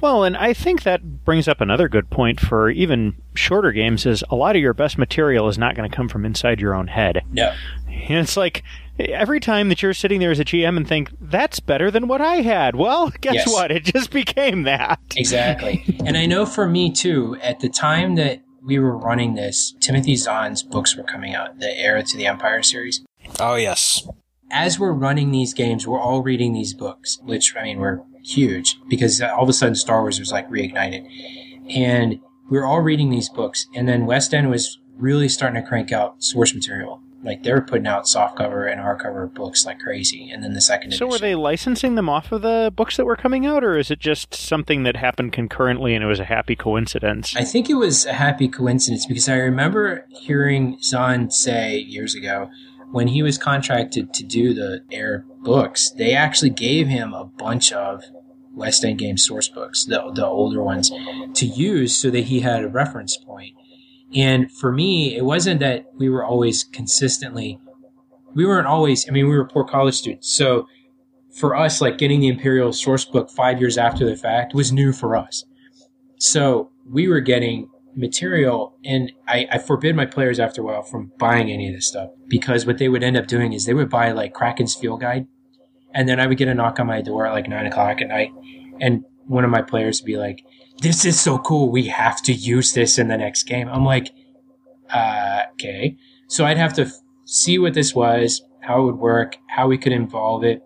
Well, and I think that brings up another good point for even shorter games is a lot of your best material is not going to come from inside your own head. No. And it's like every time that you're sitting there as a GM and think, that's better than what I had. Well, guess yes. what? It just became that. Exactly. and I know for me too, at the time that we were running this, Timothy Zahn's books were coming out, the Heir to the Empire series. Oh, yes. As we're running these games, we're all reading these books, which, I mean, were huge because all of a sudden Star Wars was like reignited. And we were all reading these books. And then West End was really starting to crank out source material like they were putting out softcover and hardcover books like crazy, and then the second. So edition. were they licensing them off of the books that were coming out, or is it just something that happened concurrently and it was a happy coincidence? I think it was a happy coincidence because I remember hearing Zahn say years ago when he was contracted to do the Heir books, they actually gave him a bunch of West End Games source books, the the older ones, to use so that he had a reference point. And for me, it wasn't that we were always consistently, we weren't always, I mean, we were poor college students. So for us, like getting the Imperial source book five years after the fact was new for us. So we were getting material and I, I forbid my players after a while from buying any of this stuff because what they would end up doing is they would buy like Cracken's field guide and then I would get a knock on my door at like nine o'clock at night and one of my players would be like, this is so cool. We have to use this in the next game. I'm like, uh, okay. So I'd have to f- see what this was, how it would work, how we could involve it.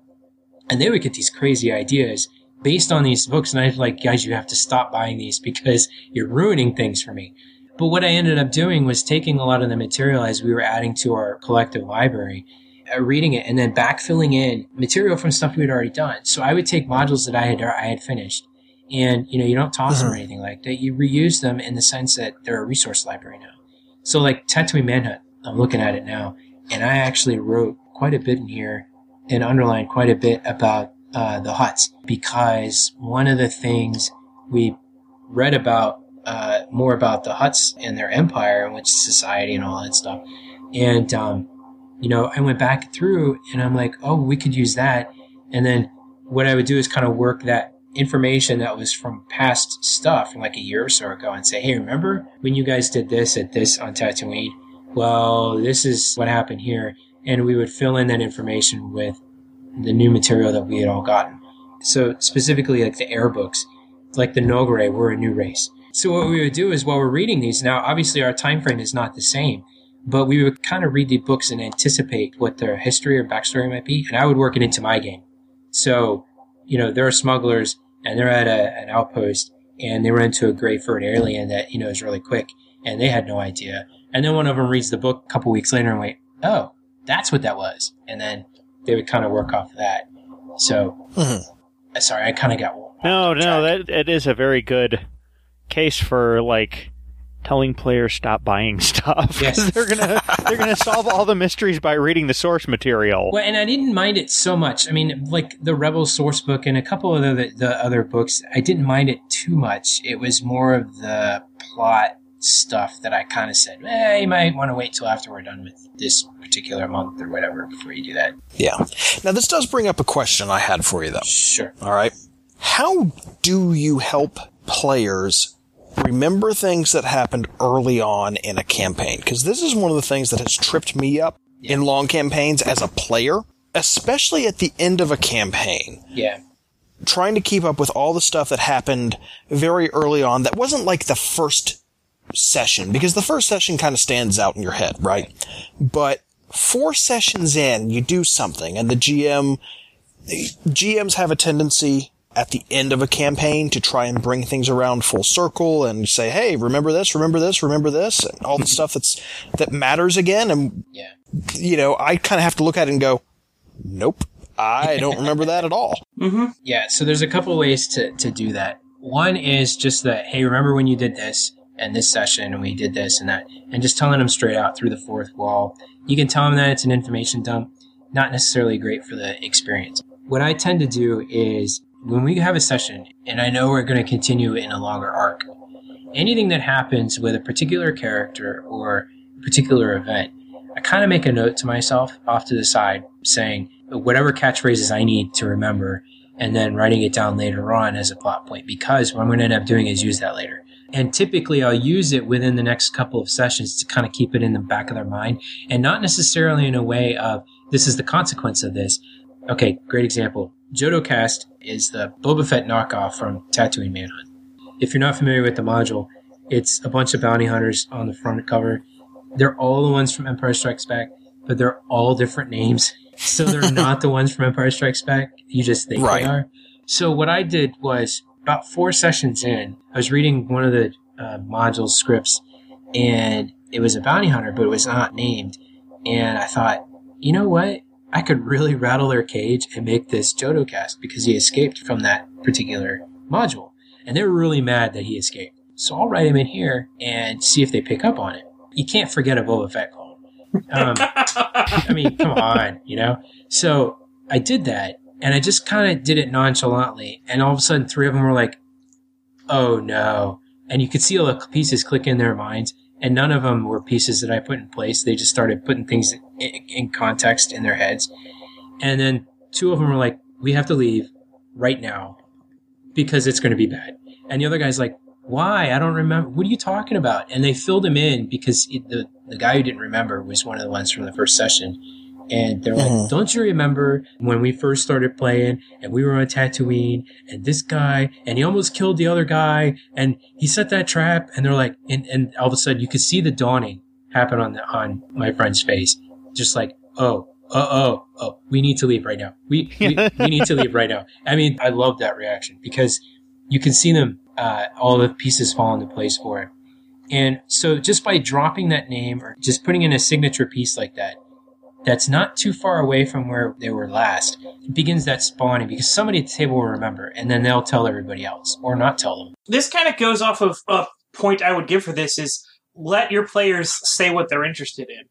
And they would get these crazy ideas based on these books. And I'd like, guys, you have to stop buying these because you're ruining things for me. But what I ended up doing was taking a lot of the material as we were adding to our collective library, uh, reading it, and then backfilling in material from stuff we had already done. So I would take modules that I had I had finished, and you know you don't toss mm-hmm. them or mm-hmm. anything like that. You reuse them in the sense that they're a resource library now. So like Tatooine Manhunt, I'm looking at it now, and I actually wrote quite a bit in here and underlined quite a bit about uh, the Hutts because one of the things we read about uh, more about the Hutts and their empire and which society and all that stuff, and um, you know I went back through and I'm like, oh, we could use that, and then what I would do is kind of work that information that was from past stuff from like a year or so ago and say, hey, remember when you guys did this at this on Tatooine? Well, this is what happened here. And we would fill in that information with the new material that we had all gotten. So specifically like the Heir books, like the Noghri were a new race. So what we would do is while we're reading these, now obviously our time frame is not the same, but we would kind of read the books and anticipate what their history or backstory might be, and I would work it into my game. So, you know, there are smugglers and they're at a, an outpost and they run into a gray furred alien that, you know, is really quick and they had no idea. And then one of them reads the book a couple weeks later and wait, oh, that's what that was. And then they would kind of work off of that. So, mm-hmm. sorry, I kind of got. No, no, that it is a very good case for like telling players stop buying stuff yes. they're gonna they're gonna solve all the mysteries by reading the source material. Well, and I didn't mind it so much. I mean, like the Rebel source book and a couple of the, the other books, I didn't mind it too much. It was more of the plot stuff that I kind of said, eh, you might want to wait till after we're done with this particular month or whatever before you do that. Yeah. Now, this does bring up a question I had for you, though. Sure. All right. How do you help players remember things that happened early on in a campaign. Because this is one of the things that has tripped me up yeah. in long campaigns as a player, especially at the end of a campaign. Yeah. trying to keep up with all the stuff that happened very early on that wasn't like the first session, because the first session kind of stands out in your head, right? But four sessions in, you do something, and the GM, GMs have a tendency at the end of a campaign to try and bring things around full circle and say, "Hey, remember this, remember this, remember this," and all the stuff that's that matters again. And Yeah. you know, I kind of have to look at it and go, "Nope, I don't remember that at all." Mm-hmm. Yeah, so there's a couple ways to, to do that. One is just that, hey, remember when you did this and this session and we did this and that, and just telling them straight out through the fourth wall. You can tell them that it's an information dump, not necessarily great for the experience. What I tend to do is when we have a session and I know we're going to continue in a longer arc, anything that happens with a particular character or a particular event, I kind of make a note to myself off to the side saying whatever catchphrases I need to remember and then writing it down later on as a plot point because what I'm going to end up doing is use that later. And typically I'll use it within the next couple of sessions to kind of keep it in the back of their mind and not necessarily in a way of this is the consequence of this. Okay, great example. Jodo Kast is the Boba Fett knockoff from Tatooine Manhunt. If you're not familiar with the module, it's a bunch of bounty hunters on the front cover. They're all the ones from Empire Strikes Back, but they're all different names. So they're not the ones from Empire Strikes Back. You just think Right. they are. So what I did was about four sessions in, I was reading one of the uh, module scripts, and it was a bounty hunter, but it was not named. And I thought, you know what? I could really rattle their cage and make this Jodo Kast because he escaped from that particular module. And they were really mad that he escaped. So I'll write him in here and see if they pick up on it. You can't forget a Boba Fett clone. Um, I mean, come on, you know? So I did that and I just kind of did it nonchalantly. And all of a sudden, three of them were like, oh no. And you could see all the pieces click in their minds. And none of them were pieces that I put in place. They just started putting things in, in context in their heads. And then two of them were like, we have to leave right now because it's going to be bad. And the other guy's like, why? I don't remember. What are you talking about? And they filled him in because it, the, the guy who didn't remember was one of the ones from the first session. And they're like, Mhm. don't you remember when we first started playing and we were on Tatooine and this guy and he almost killed the other guy and he set that trap and they're like, and, and all of a sudden you could see the dawning happen on the, on my friend's face. Just like, oh, oh, oh, oh, we need to leave right now. We, we, we need to leave right now. I mean, I love that reaction because you can see them, uh, all the pieces fall into place for it. And so just by dropping that name or just putting in a signature piece like that, that's not too far away from where they were last, it begins that spawning because somebody at the table will remember and then they'll tell everybody else or not tell them. this kind of goes off of a point I would give for this is let your players say what they're interested in.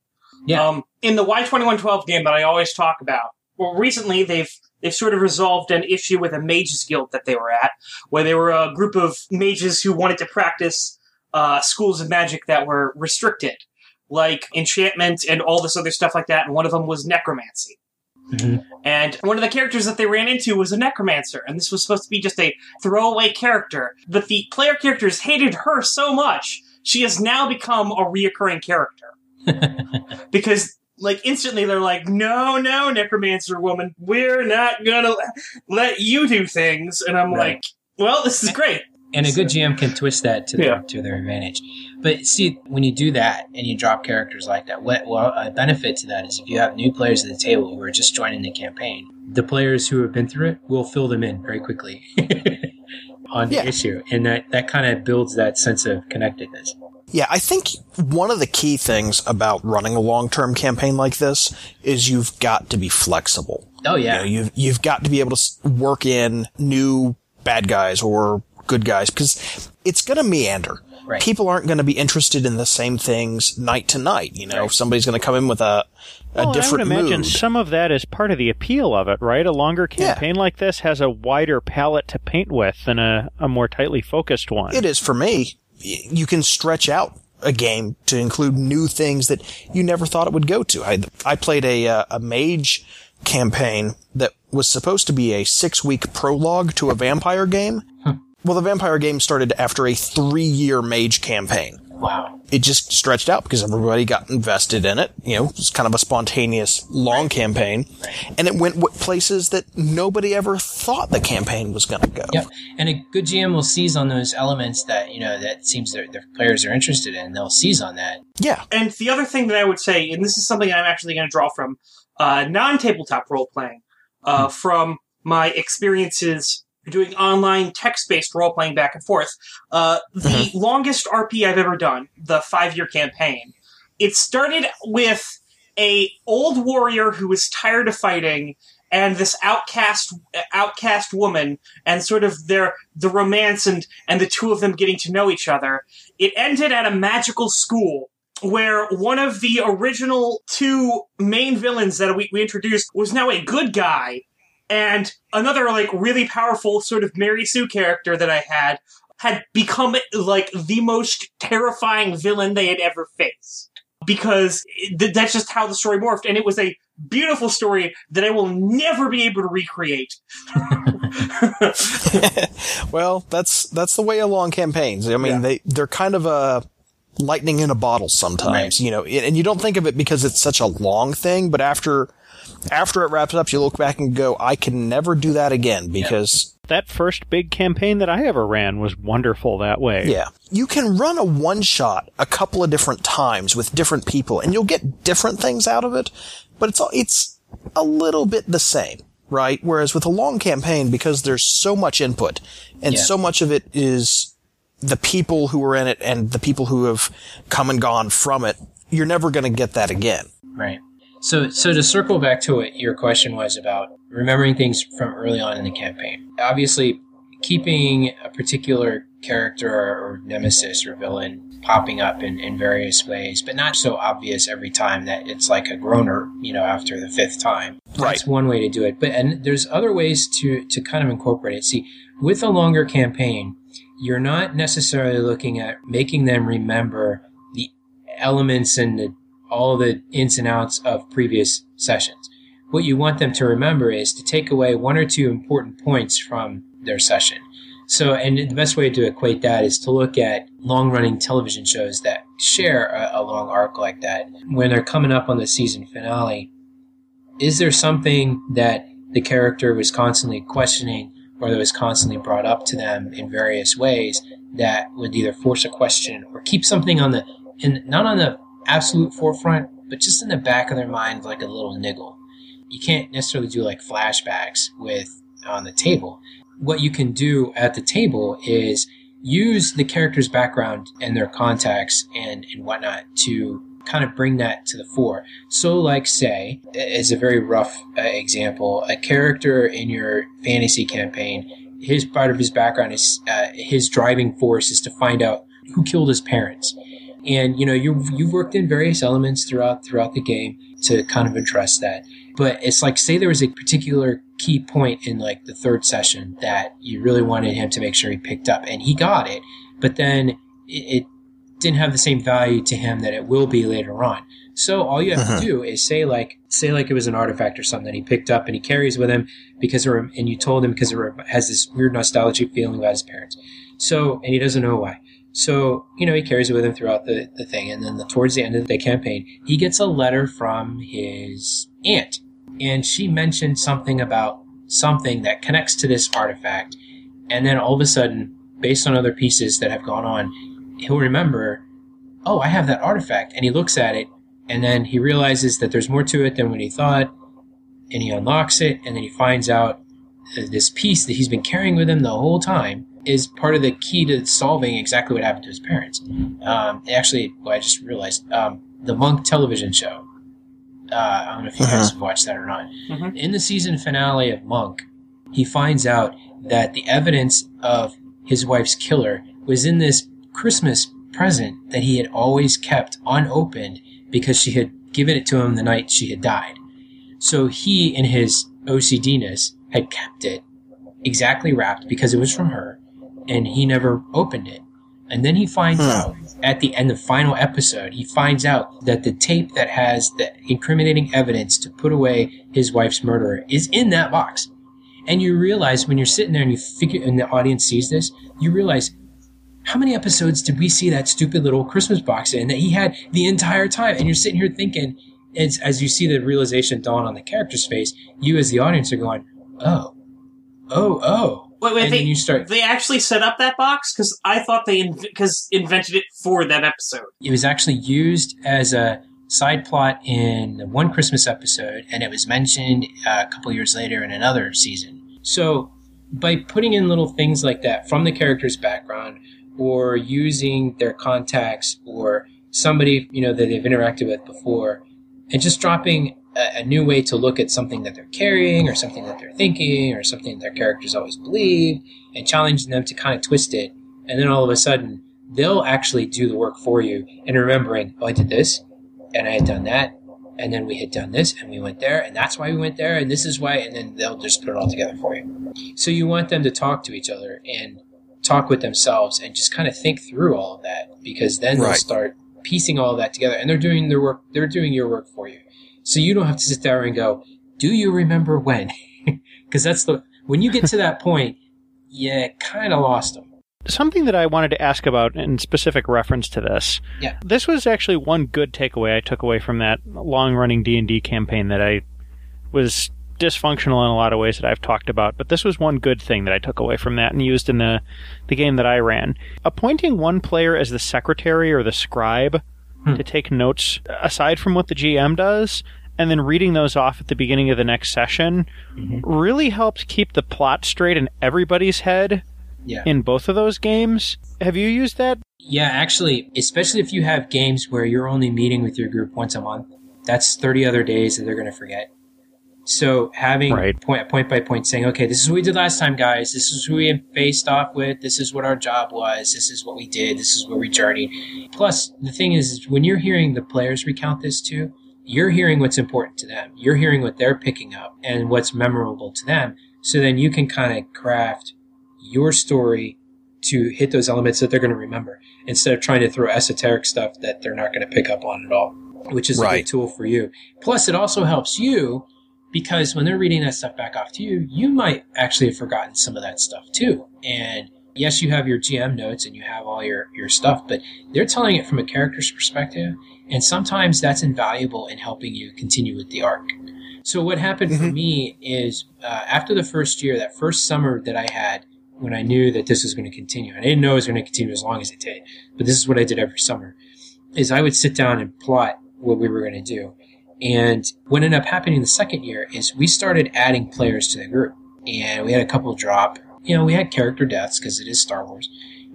Yeah. Um, in the Y2112 game that I always talk about, well, recently they've they've sort of resolved an issue with a mages guild that they were at, where they were a group of mages who wanted to practice uh, schools of magic that were restricted, like enchantment and all this other stuff like that. And one of them was necromancy. Mhm. And one of the characters that they ran into was a necromancer, and this was supposed to be just a throwaway character. But the player characters hated her so much, she has now become a reoccurring character. because, like, instantly they're like, no, no, necromancer woman, we're not gonna let you do things. And I'm Right. like, well, this is great. And a good GM can twist that to their, Yeah. to their advantage. But see, when you do that and you drop characters like that, what, well, a benefit to that is if you have new players at the table who are just joining the campaign, the players who have been through it will fill them in very quickly on the issue. And that, that kind of builds that sense of connectedness. Yeah, I think one of the key things about running a long-term campaign like this is you've got to be flexible. Oh, You yeah. know, you've you've got to be able to work in new bad guys or good guys because it's going to meander. Right. People aren't going to be interested in the same things night to night. You know, Right. somebody's going to come in with a a Well, different I would imagine mood. some of that is part of the appeal of it, right? A longer Yeah. campaign like this has a wider palette to paint with than a, a more tightly focused one. It is for me. You can stretch out a game to include new things that you never thought it would go to. I, I played a, uh, a mage campaign that was supposed to be a six week prologue to a vampire game. Well, the vampire game started after a three year mage campaign. Wow. it just stretched out because everybody got invested in it. You know, it was kind of a spontaneous, long campaign, and it went places that nobody ever thought the campaign was going to go. Yep. And a good GM will seize on those elements that, you know, that seems their, their players are interested in. They'll seize on that. Yeah. And the other thing that I would say, and this is something I'm actually going to draw from uh, non tabletop role playing, uh, from my experiences doing online text based role playing back and forth. Uh, the longest RP I've ever done, the five year campaign, it started with a old warrior who was tired of fighting and this outcast outcast woman and sort of their the romance and and the two of them getting to know each other it ended at a magical school where one of the original two main villains that we, we introduced was now a good guy and another like really powerful sort of mary sue character that i had had become like the most terrifying villain they had ever faced because th- that's just how the story morphed and it was a beautiful story that i will never be able to recreate well, that's that's the way of long campaigns. I mean, Yeah. they they're kind of a lightning in a bottle sometimes, Right. you know, and you don't think of it because it's such a long thing, but after after it wraps up, you look back and go, I can never do that again because That first big campaign that I ever ran was wonderful that way. yeah, you can run a one shot a couple of different times with different people and you'll get different things out of it, but it's all, it's a little bit the same. Right. Whereas with a long campaign, because there's so much input and Yeah. so much of it is the people who were in it and the people who have come and gone from it, you're never going to get that again. Right. So, so to circle back to what your question was about remembering things from early on in the campaign. Obviously, keeping a particular character or nemesis or villain popping up in, in various ways, but not so obvious every time that it's like a groaner, you know, after the fifth time. Right. That's one way to do it. But and there's other ways to to kind of incorporate it. See, with a longer campaign, you're not necessarily looking at making them remember the elements and the, all the ins and outs of previous sessions. What you want them to remember is to take away one or two important points from their session. So, and the best way to equate that is to look at long running television shows that share a, a long arc like that. When they're coming up on the season finale, is there something that the character was constantly questioning or that was constantly brought up to them in various ways that would either force a question or keep something on the, in, not on the absolute forefront, but just in the back of their mind like a little niggle. You can't necessarily do like flashbacks with on the table. What you can do at the table is use the character's background and their contacts and, and whatnot to kind of bring that to the fore. So, like, say, as a very rough uh, example, a character in your fantasy campaign, his part of his background is uh, his driving force is to find out who killed his parents. And you know you you've worked in various elements throughout throughout the game to kind of address that. But it's like say there was a particular key point in like the third session that you really wanted him to make sure he picked up, and he got it. But then it, it didn't have the same value to him that it will be later on. So all you have Uh-huh. to do is say like say like it was an artifact or something that he picked up and he carries with him because rem- and you told him because it has this weird nostalgic feeling about his parents. So and he doesn't know why. So, you know, he carries it with him throughout the, the thing. And then the, towards the end of the campaign, he gets a letter from his aunt. And she mentioned something about something that connects to this artifact. And then all of a sudden, based on other pieces that have gone on, he'll remember, oh, I have that artifact. And he looks at it. And then he realizes that there's more to it than what he thought. And he unlocks it. And then he finds out uh, this piece that he's been carrying with him the whole time is part of the key to solving exactly what happened to his parents. Um, actually, well, I just realized um, the Monk television show. Uh, I don't know if you guys have watched that or not. Mhm. In the season finale of Monk, he finds out that the evidence of his wife's killer was in this Christmas present that he had always kept unopened because she had given it to him the night she had died. So he, in his OCDness, had kept it exactly wrapped because it was from her, and he never opened it. And then he finds Hmm. out at the end of the final episode, he finds out that the tape that has the incriminating evidence to put away his wife's murderer is in that box. And you realize when you're sitting there and you figure, and the audience sees this, you realize how many episodes did we see that stupid little Christmas box in that he had the entire time? And you're sitting here thinking, as, as you see the realization dawn on the character's face, you as the audience are going, oh, oh, oh. Wait, wait, and they, you start. they actually set up that box because I thought they because invented it for that episode. It was actually used as a side plot in the one Christmas episode, and it was mentioned uh, a couple years later in another season. So, by putting in little things like that from the character's background, or using their contacts, or somebody you know that they've interacted with before, and just dropping a, a new way to look at something that they're carrying, or something that they're thinking, or something their characters always believed, and challenging them to kind of twist it, and then all of a sudden they'll actually do the work for you and remembering, oh, I did this, and I had done that, and then we had done this, and we went there, and that's why we went there, and this is why, and then they'll just put it all together for you. So you want them to talk to each other and talk with themselves and just kind of think through all of that because then they'll start piecing all of that together, and they're doing their work. They're doing your work for you, so you don't have to sit there and go, "Do you remember when?" Because that's the when you get to that point, you kind of lost them. Something that I wanted to ask about in specific reference to this. Yeah. This was actually one good takeaway I took away from that long-running D&D campaign that I was dysfunctional in a lot of ways that I've talked about, but this was one good thing that I took away from that and used in the the game that I ran. Appointing one player as the secretary or the scribe Hmm. to take notes aside from what the GM does and then reading those off at the beginning of the next session Mhm. really helped keep the plot straight in everybody's head Yeah. in both of those games. Have you used that? Yeah, actually, especially if you have games where you're only meeting with your group once a month, that's 30 other days that they're going to forget. So having Right. point, point by point saying, okay, this is what we did last time, guys. This is who we faced off with. This is what our job was. This is what we did. This is where we journeyed. Plus, the thing is, is when you're hearing the players recount this too, you're hearing what's important to them. You're hearing what they're picking up and what's memorable to them. So then you can kind of craft your story to hit those elements that they're going to remember instead of trying to throw esoteric stuff that they're not going to pick up on at all, which is a Right. good tool for you. Plus, it also helps you because when they're reading that stuff back off to you, you might actually have forgotten some of that stuff too. And yes, you have your GM notes and you have all your, your stuff, but they're telling it from a character's perspective. And sometimes that's invaluable in helping you continue with the arc. So what happened for Mhm. me is uh, after the first year, that first summer that I had, when I knew that this was going to continue, and I didn't know it was going to continue as long as it did, but this is what I did every summer, is I would sit down and plot what we were going to do. And what ended up happening the second year is we started adding players to the group, and we had a couple drop. You know, we had character deaths because it is Star Wars.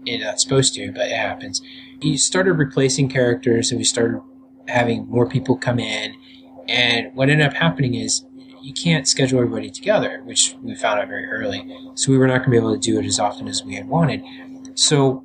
It's not uh, supposed to, but it happens. We started replacing characters, and we started having more people come in. And what ended up happening is you can't schedule everybody together, which we found out very early. So we were not going to be able to do it as often as we had wanted. So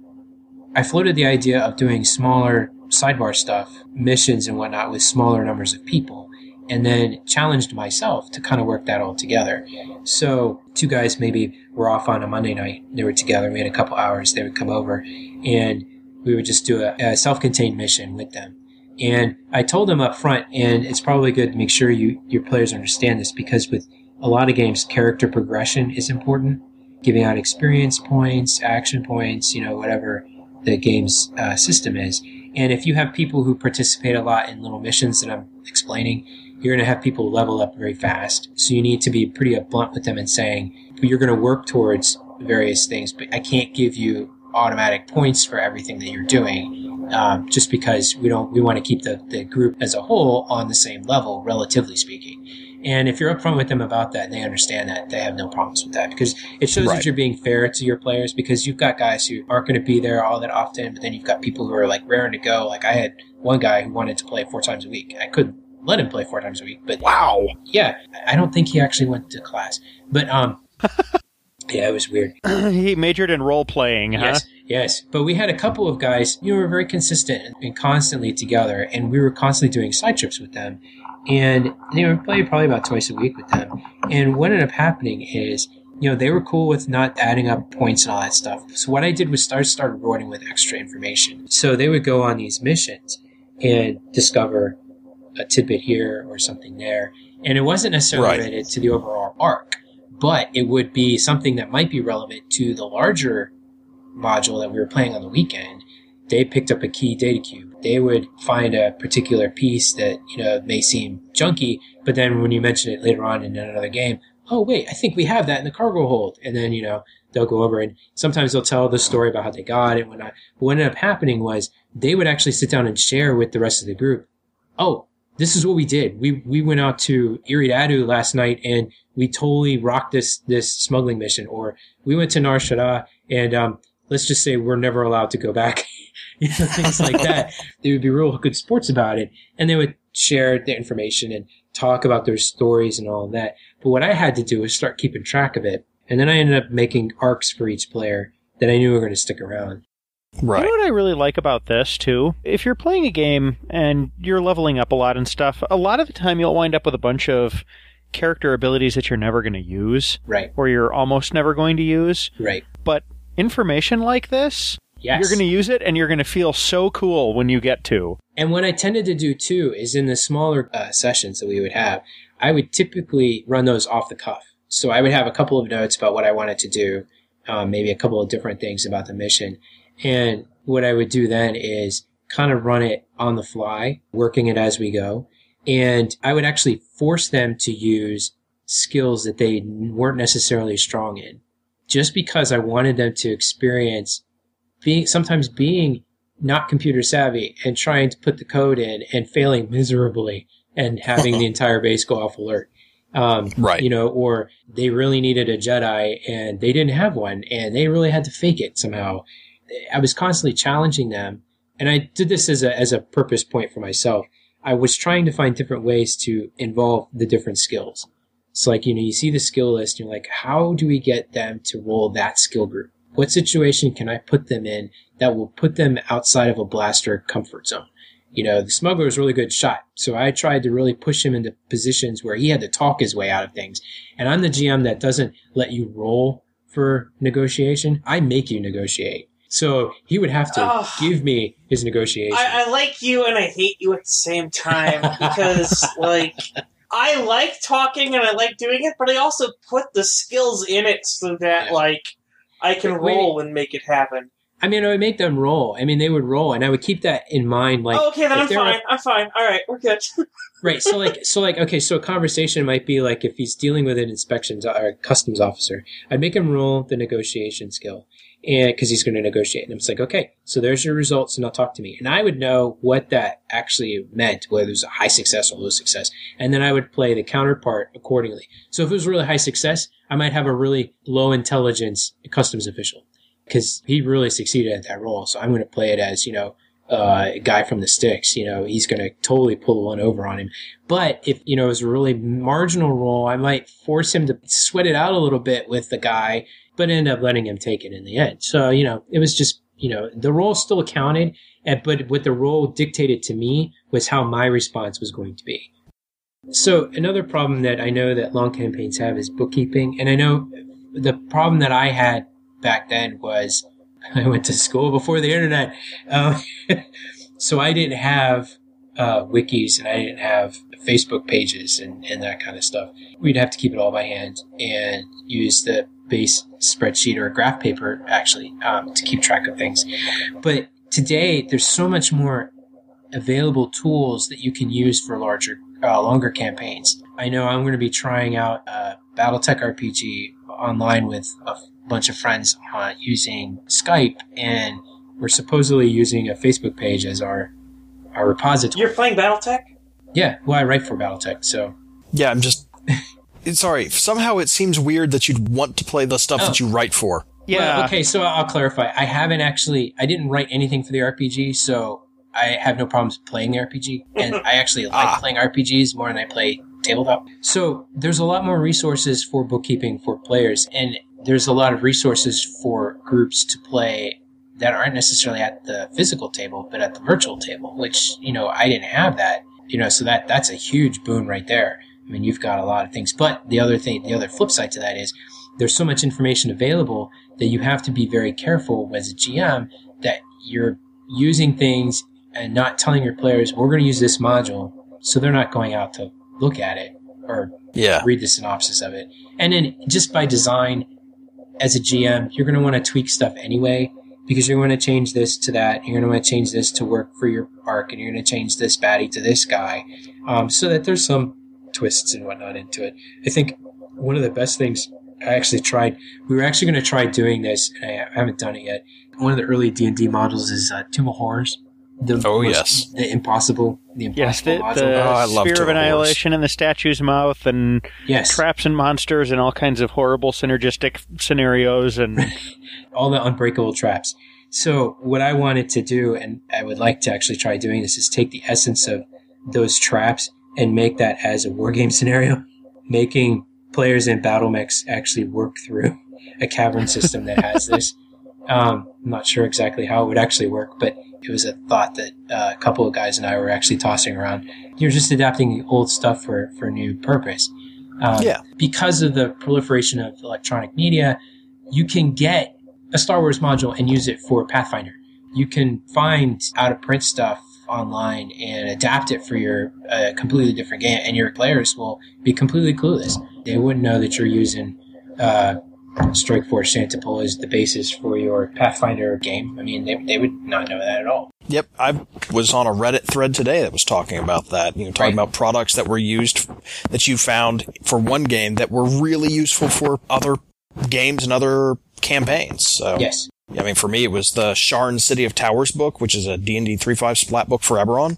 I floated the idea of doing smaller sidebar stuff, missions and whatnot with smaller numbers of people, and then challenged myself to kind of work that all together. So two guys maybe were off on a Monday night. They were together. We had a couple hours. They would come over and we would just do a, a self-contained mission with them. And I told them up front, and it's probably good to make sure you your players understand this because with a lot of games, character progression is important. Giving out experience points, action points, you know, whatever the game's uh, system is. And if you have people who participate a lot in little missions that I'm explaining, you're going to have people level up very fast. So you need to be pretty blunt with them and saying, you're going to work towards various things, but I can't give you automatic points for everything that you're doing, um, just because we don't, we want to keep the, the group as a whole on the same level, relatively speaking. And if you're upfront with them about that and they understand that, they have no problems with that because it shows Right. that you're being fair to your players because you've got guys who aren't going to be there all that often, but then you've got people who are like raring to go. Like I had one guy who wanted to play four times a week. I couldn't let him play four times a week, but Wow. yeah, I don't think he actually went to class, but, um, yeah, it was weird. he majored in role playing, huh? Yes, yes. But we had a couple of guys, you know, were very consistent and constantly together, and we were constantly doing side trips with them. And they were playing probably about twice a week with them. And what ended up happening is, you know, they were cool with not adding up points and all that stuff. So what I did was start start rewarding with extra information. So they would go on these missions and discover a tidbit here or something there. And it wasn't necessarily Right. related to the overall arc, but it would be something that might be relevant to the larger module that we were playing on the weekend, they picked up a key data cube. They would find a particular piece that, you know, may seem junky, but then when you mention it later on in another game, oh wait, I think we have that in the cargo hold. And then, you know, they'll go over and sometimes they'll tell the story about how they got it and whatnot. But what ended up happening was they would actually sit down and share with the rest of the group. Oh, this is what we did. We we went out to Eriadu last night and we totally rocked this this smuggling mission. Or we went to Nar Shaddaa and um, let's just say we're never allowed to go back. you know, things like that. They would be real good sports about it, and they would share their information and talk about their stories and all that. But what I had to do was start keeping track of it, and then I ended up making arcs for each player that I knew were going to stick around. Right. You know what I really like about this too? If you're playing a game and you're leveling up a lot and stuff, a lot of the time you'll wind up with a bunch of character abilities that you're never going to use Right, or you're almost never going to use. right. But information like this, Yes. you're going to use it and you're going to feel so cool when you get to. And what I tended to do too is in the smaller uh, sessions that we would have, I would typically run those off the cuff. So I would have a couple of notes about what I wanted to do, um, maybe a couple of different things about the mission. And what I would do then is kind of run it on the fly, working it as we go. And I would actually force them to use skills that they weren't necessarily strong in just because I wanted them to experience being, sometimes being not computer savvy and trying to put the code in and failing miserably and having the entire base go off alert. Um, Right. You know, or they really needed a Jedi and they didn't have one and they really had to fake it somehow. I was constantly challenging them. And I did this as a, as a purpose point for myself. I was trying to find different ways to involve the different skills. It's like, you know, you see the skill list, and you're like, how do we get them to roll that skill group? What situation can I put them in that will put them outside of a blaster comfort zone? You know, the smuggler is really good shot. So I tried to really push him into positions where he had to talk his way out of things. And I'm the GM that doesn't let you roll for negotiation. I make you negotiate. So he would have to Ugh. give me his negotiation. I, I like you and I hate you at the same time because, like, I like talking and I like doing it, but I also put the skills in it so that, Yeah. like, I can Wait. roll and make it happen. I mean, I would make them roll. I mean, they would roll, and I would keep that in mind. Like, oh, okay, then I'm were- fine. I'm fine. All right, we're good. right? So, like, so like, okay, so a conversation might be like if he's dealing with an inspections or a customs officer, I'd make him roll the negotiation skill, and because he's going to negotiate, and it's like, okay, so there's your results, and now talk to me, and I would know what that actually meant, whether it was a high success or low success, and then I would play the counterpart accordingly. So if it was really high success, I might have a really low intelligence customs official because he really succeeded at that role. So I'm going to play it as, you know, uh, a guy from the sticks, you know, he's going to totally pull one over on him. But if, you know, it was a really marginal role, I might force him to sweat it out a little bit with the guy, but end up letting him take it in the end. So, you know, it was just, you know, the role still counted, but what the role dictated to me was how my response was going to be. So another problem that I know that long campaigns have is bookkeeping. And I know the problem that I had back then was I went to school before the internet. Um, so I didn't have uh, wikis and I didn't have Facebook pages and, and that kind of stuff. We'd have to keep it all by hand and use the base spreadsheet or a graph paper actually um, to keep track of things. But today, there's so much more available tools that you can use for larger, uh, longer campaigns. I know I'm going to be trying out uh, BattleTech RPG online with a f- bunch of friends uh, using Skype, and we're supposedly using a Facebook page as our our repository. You're playing BattleTech? yeah, well, I write for BattleTech, so Yeah, I'm just. Sorry. Somehow it seems weird that you'd want to play the stuff that you write for. Yeah. Well, okay, so I'll clarify. I haven't actually. I didn't write anything for the RPG, so I have no problems playing the RPG, and I actually like Ah. playing RPGs more than I play tabletop. So there's a lot more resources for bookkeeping for players, and there's a lot of resources for groups to play that aren't necessarily at the physical table, but at the virtual table. Which you know I didn't have that. You know, so that that's a huge boon right there. I mean, you've got a lot of things, but the other thing, the other flip side to that is there's so much information available that you have to be very careful as a GM that you're using things and not telling your players, we're going to use this module. So they're not going out to look at it or Yeah. read the synopsis of it. And then just by design, as a GM, you're going to want to tweak stuff anyway. because you're going to change this to that. You're going to want to change this to work for your arc, and you're going to change this baddie to this guy, um, so that there's some twists and whatnot into it. I think one of the best things I actually tried. We were actually going to try doing this, and I haven't done it yet. One of the early D and D models is uh, Tomb of Horrors. The Oh, most- yes. the impossible, the impossible Yes, the, module. the Oh, Sphere of of Annihilation and the statue's mouth and yes, traps and monsters and all kinds of horrible synergistic scenarios and all the unbreakable traps. So what I wanted to do, and I would like to actually try doing this, is take the essence of those traps and make that as a wargame scenario, making players in battle mechs actually work through a cavern system that has this. Um, I'm not sure exactly how it would actually work, but it was a thought that uh, a couple of guys and I were actually tossing around. You're just adapting old stuff for, for new purpose. Um, Yeah. Because of the proliferation of electronic media, you can get a Star Wars module and use it for Pathfinder. You can find out of print stuff online and adapt it for your uh, completely different game, and your players will be completely clueless. They wouldn't know that you're using uh, Strike Force Shantipole as the basis for your Pathfinder game. I mean, they, they would not know that at all. Yep, I was on a Reddit thread today that was talking about that. You know, talking Right. about products that were used that you found for one game that were really useful for other games and other campaigns. So, Yes. I mean, for me, it was the Sharn City of Towers book, which is a D&D 3.5 splat book for Eberron.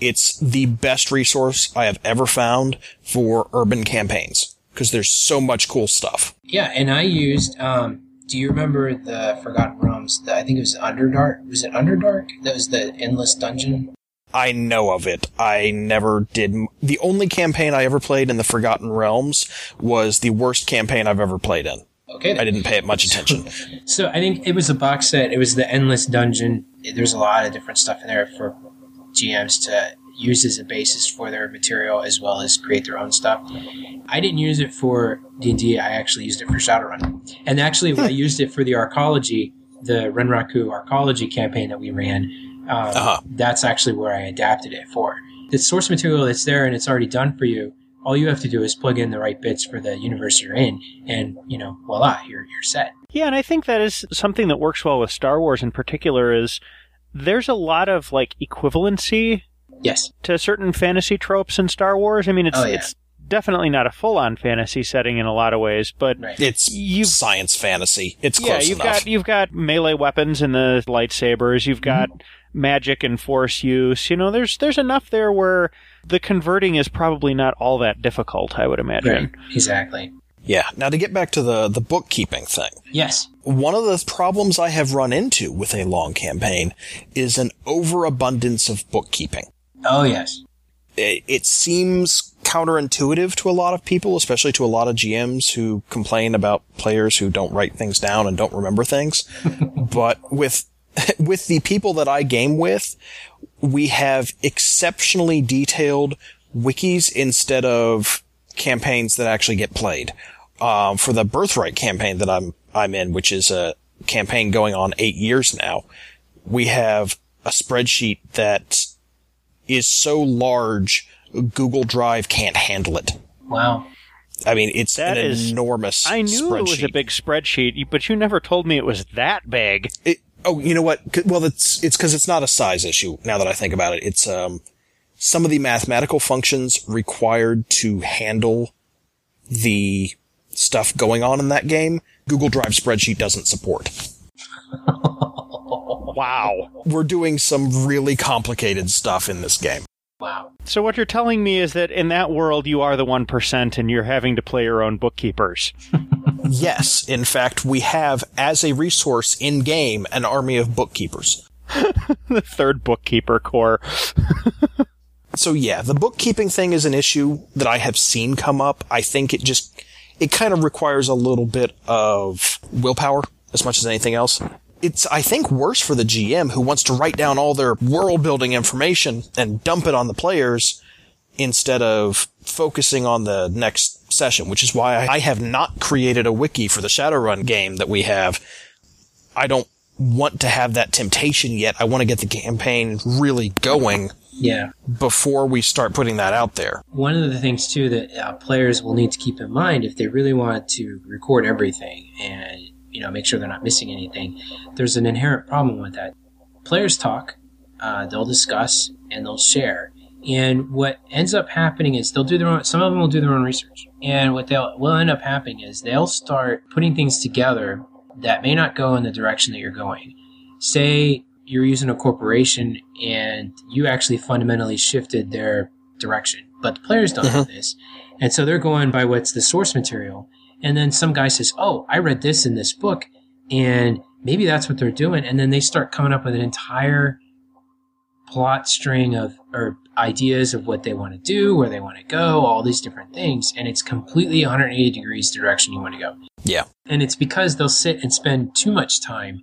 It's the best resource I have ever found for urban campaigns because there's so much cool stuff. Yeah, and I used. Um, do you remember the Forgotten Realms? The, I think it was Underdark. Was it Underdark? That was the endless dungeon. I know of it. I never did. The only campaign I ever played in the Forgotten Realms was the worst campaign I've ever played in. Okay, I didn't pay it much attention. So I think it was a box set. It was the endless dungeon. There's a lot of different stuff in there for GMs to use as a basis for their material as well as create their own stuff. I didn't use it for D&D. I actually used it for Shadowrun. And actually, when I used it for the Arcology, the Renraku Arcology campaign that we ran, um, Uh-huh. that's actually where I adapted it for. The source material that's there and it's already done for you. All you have to do is plug in the right bits for the universe you're in, and you know, voila, you're you're set. Yeah, and I think that is something that works well with Star Wars in particular is there's a lot of like equivalency Yes. to certain fantasy tropes in Star Wars. I mean, it's Oh, yeah. it's definitely not a full-on fantasy setting in a lot of ways, but Right. It's You've- science fantasy. It's yeah, close you've enough. got you've got melee weapons and the lightsabers. You've mm-hmm. got magic and force use. You know, there's there's enough there where the converting is probably not all that difficult. I would imagine. Right. Exactly. yeah. Now to get back to the the bookkeeping thing. Yes. One of the problems I have run into with a long campaign is an overabundance of bookkeeping. Oh, yes. it, it seems counterintuitive to a lot of people, especially to a lot of GMs who complain about players who don't write things down and don't remember things. but with with the people that I game with, we have exceptionally detailed wikis instead of campaigns that actually get played. Um, for the Birthright campaign that I'm I'm in, which is a campaign going on eight years now, we have a spreadsheet that is so large, Google Drive can't handle it. Wow. I mean, it's That an is- enormous. I knew it was a big spreadsheet, but you never told me it was that big. It, oh, you know what? Well, it's it's because it's not a size issue. Now that I think about it, it's um some of the mathematical functions required to handle the stuff going on in that game. Google Drive spreadsheet doesn't support. Wow. We're doing some really complicated stuff in this game. Wow. So what you're telling me is that in that world you are the 1% and you're having to play your own bookkeepers. Yes, in fact, we have as a resource in game an army of bookkeepers. the third bookkeeper core. So yeah, the bookkeeping thing is an issue that I have seen come up. I think it just, it kind of requires a little bit of willpower as much as anything else. It's, I think, worse for the GM who wants to write down all their world building information and dump it on the players instead of focusing on the next session, which is why I have not created a wiki for the Shadowrun game that we have. I don't want to have that temptation yet. I want to get the campaign really going Yeah. before we start putting that out there. One of the things too that uh, players will need to keep in mind if they really want to record everything and you know, make sure they're not missing anything. There's an inherent problem with that. Players talk, uh, they'll discuss, and they'll share. And what ends up happening is they'll do their own, some of them will do their own research. And what they'll, will end up happening is they'll start putting things together that may not go in the direction that you're going. Say you're using a corporation and you actually fundamentally shifted their direction, but the players don't know this. And so they're going by what's the source material. And then some guy says, Oh, I read this in this book and maybe that's what they're doing. And then they start coming up with an entire plot string of, or ideas of what they want to do, where they want to go, all these different things. And it's completely 180 degrees the direction you want to go. Yeah. And it's because they'll sit and spend too much time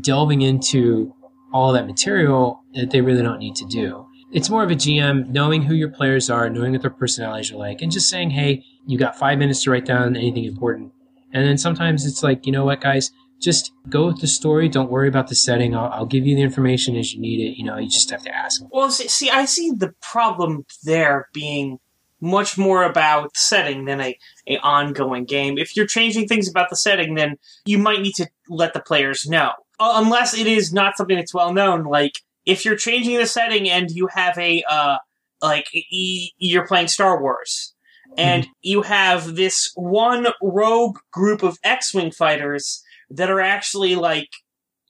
delving into all that material that they really don't need to do. It's more of a GM knowing who your players are, knowing what their personalities are like, and just saying, hey, you got five minutes to write down anything important. And then sometimes it's like, you know what, guys, just go with the story. Don't worry about the setting. I'll, I'll give you the information as you need it. You know, you just have to ask. Well, see, see, I see the problem there being much more about setting than a, a ongoing game. If you're changing things about the setting, then you might need to let the players know. Uh, unless it is not something that's well known, like if you're changing the setting and you have a uh, like e- you're playing Star Wars and you have this one rogue group of X-wing fighters that are actually like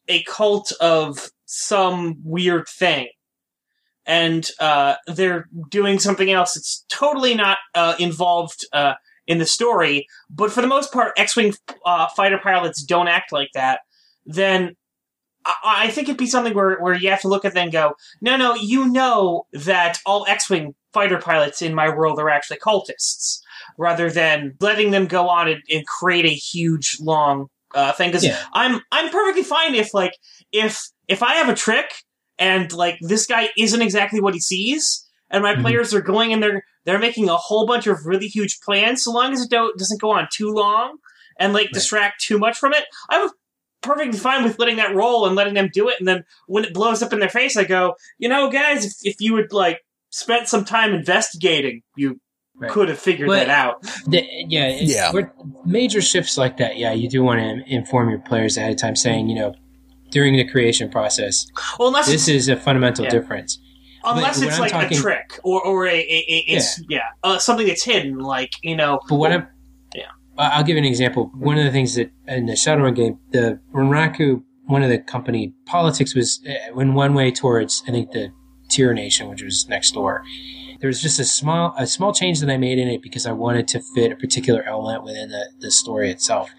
a cult of some weird thing and uh, they're doing something else that's totally not uh, involved uh, in the story but for the most part X-wing uh, fighter pilots don't act like that then I, I think it'd be something where, where you have to look at them and go, no, no, you know that all X-wing fighter pilots in my world are actually cultists, rather than letting them go on and, and create a huge long uh, thing. Because Yeah. I'm I'm perfectly fine if like if if I have a trick and like this guy isn't exactly what he sees, and my Mhm. players are going and they're they're making a whole bunch of really huge plans, so long as it don't, doesn't go on too long and like distract too much from it. I'm perfectly fine with letting that roll and letting them do it. And then when it blows up in their face, I go, you know, guys, if, if you would like spent some time investigating, you Right. could have figured But- that out. The, yeah, it- Yeah. we're- major shifts like that. Yeah, you do want to inform your players ahead of time, saying, you know, during the creation process, Well, unless this is a fundamental Yeah. difference. unless but it's like talking- a trick or or a, a, a it's yeah, uh, something that's hidden, like you know. But what I'm, Yeah. I- I'll give you an example. One of the things that in the Shadowrun game, the one of the company politics was eh, in one way towards, I think, the Tyr Nation, which was next door. There was just a small, a small change that I made in it because I wanted to fit a particular element within the, the story itself.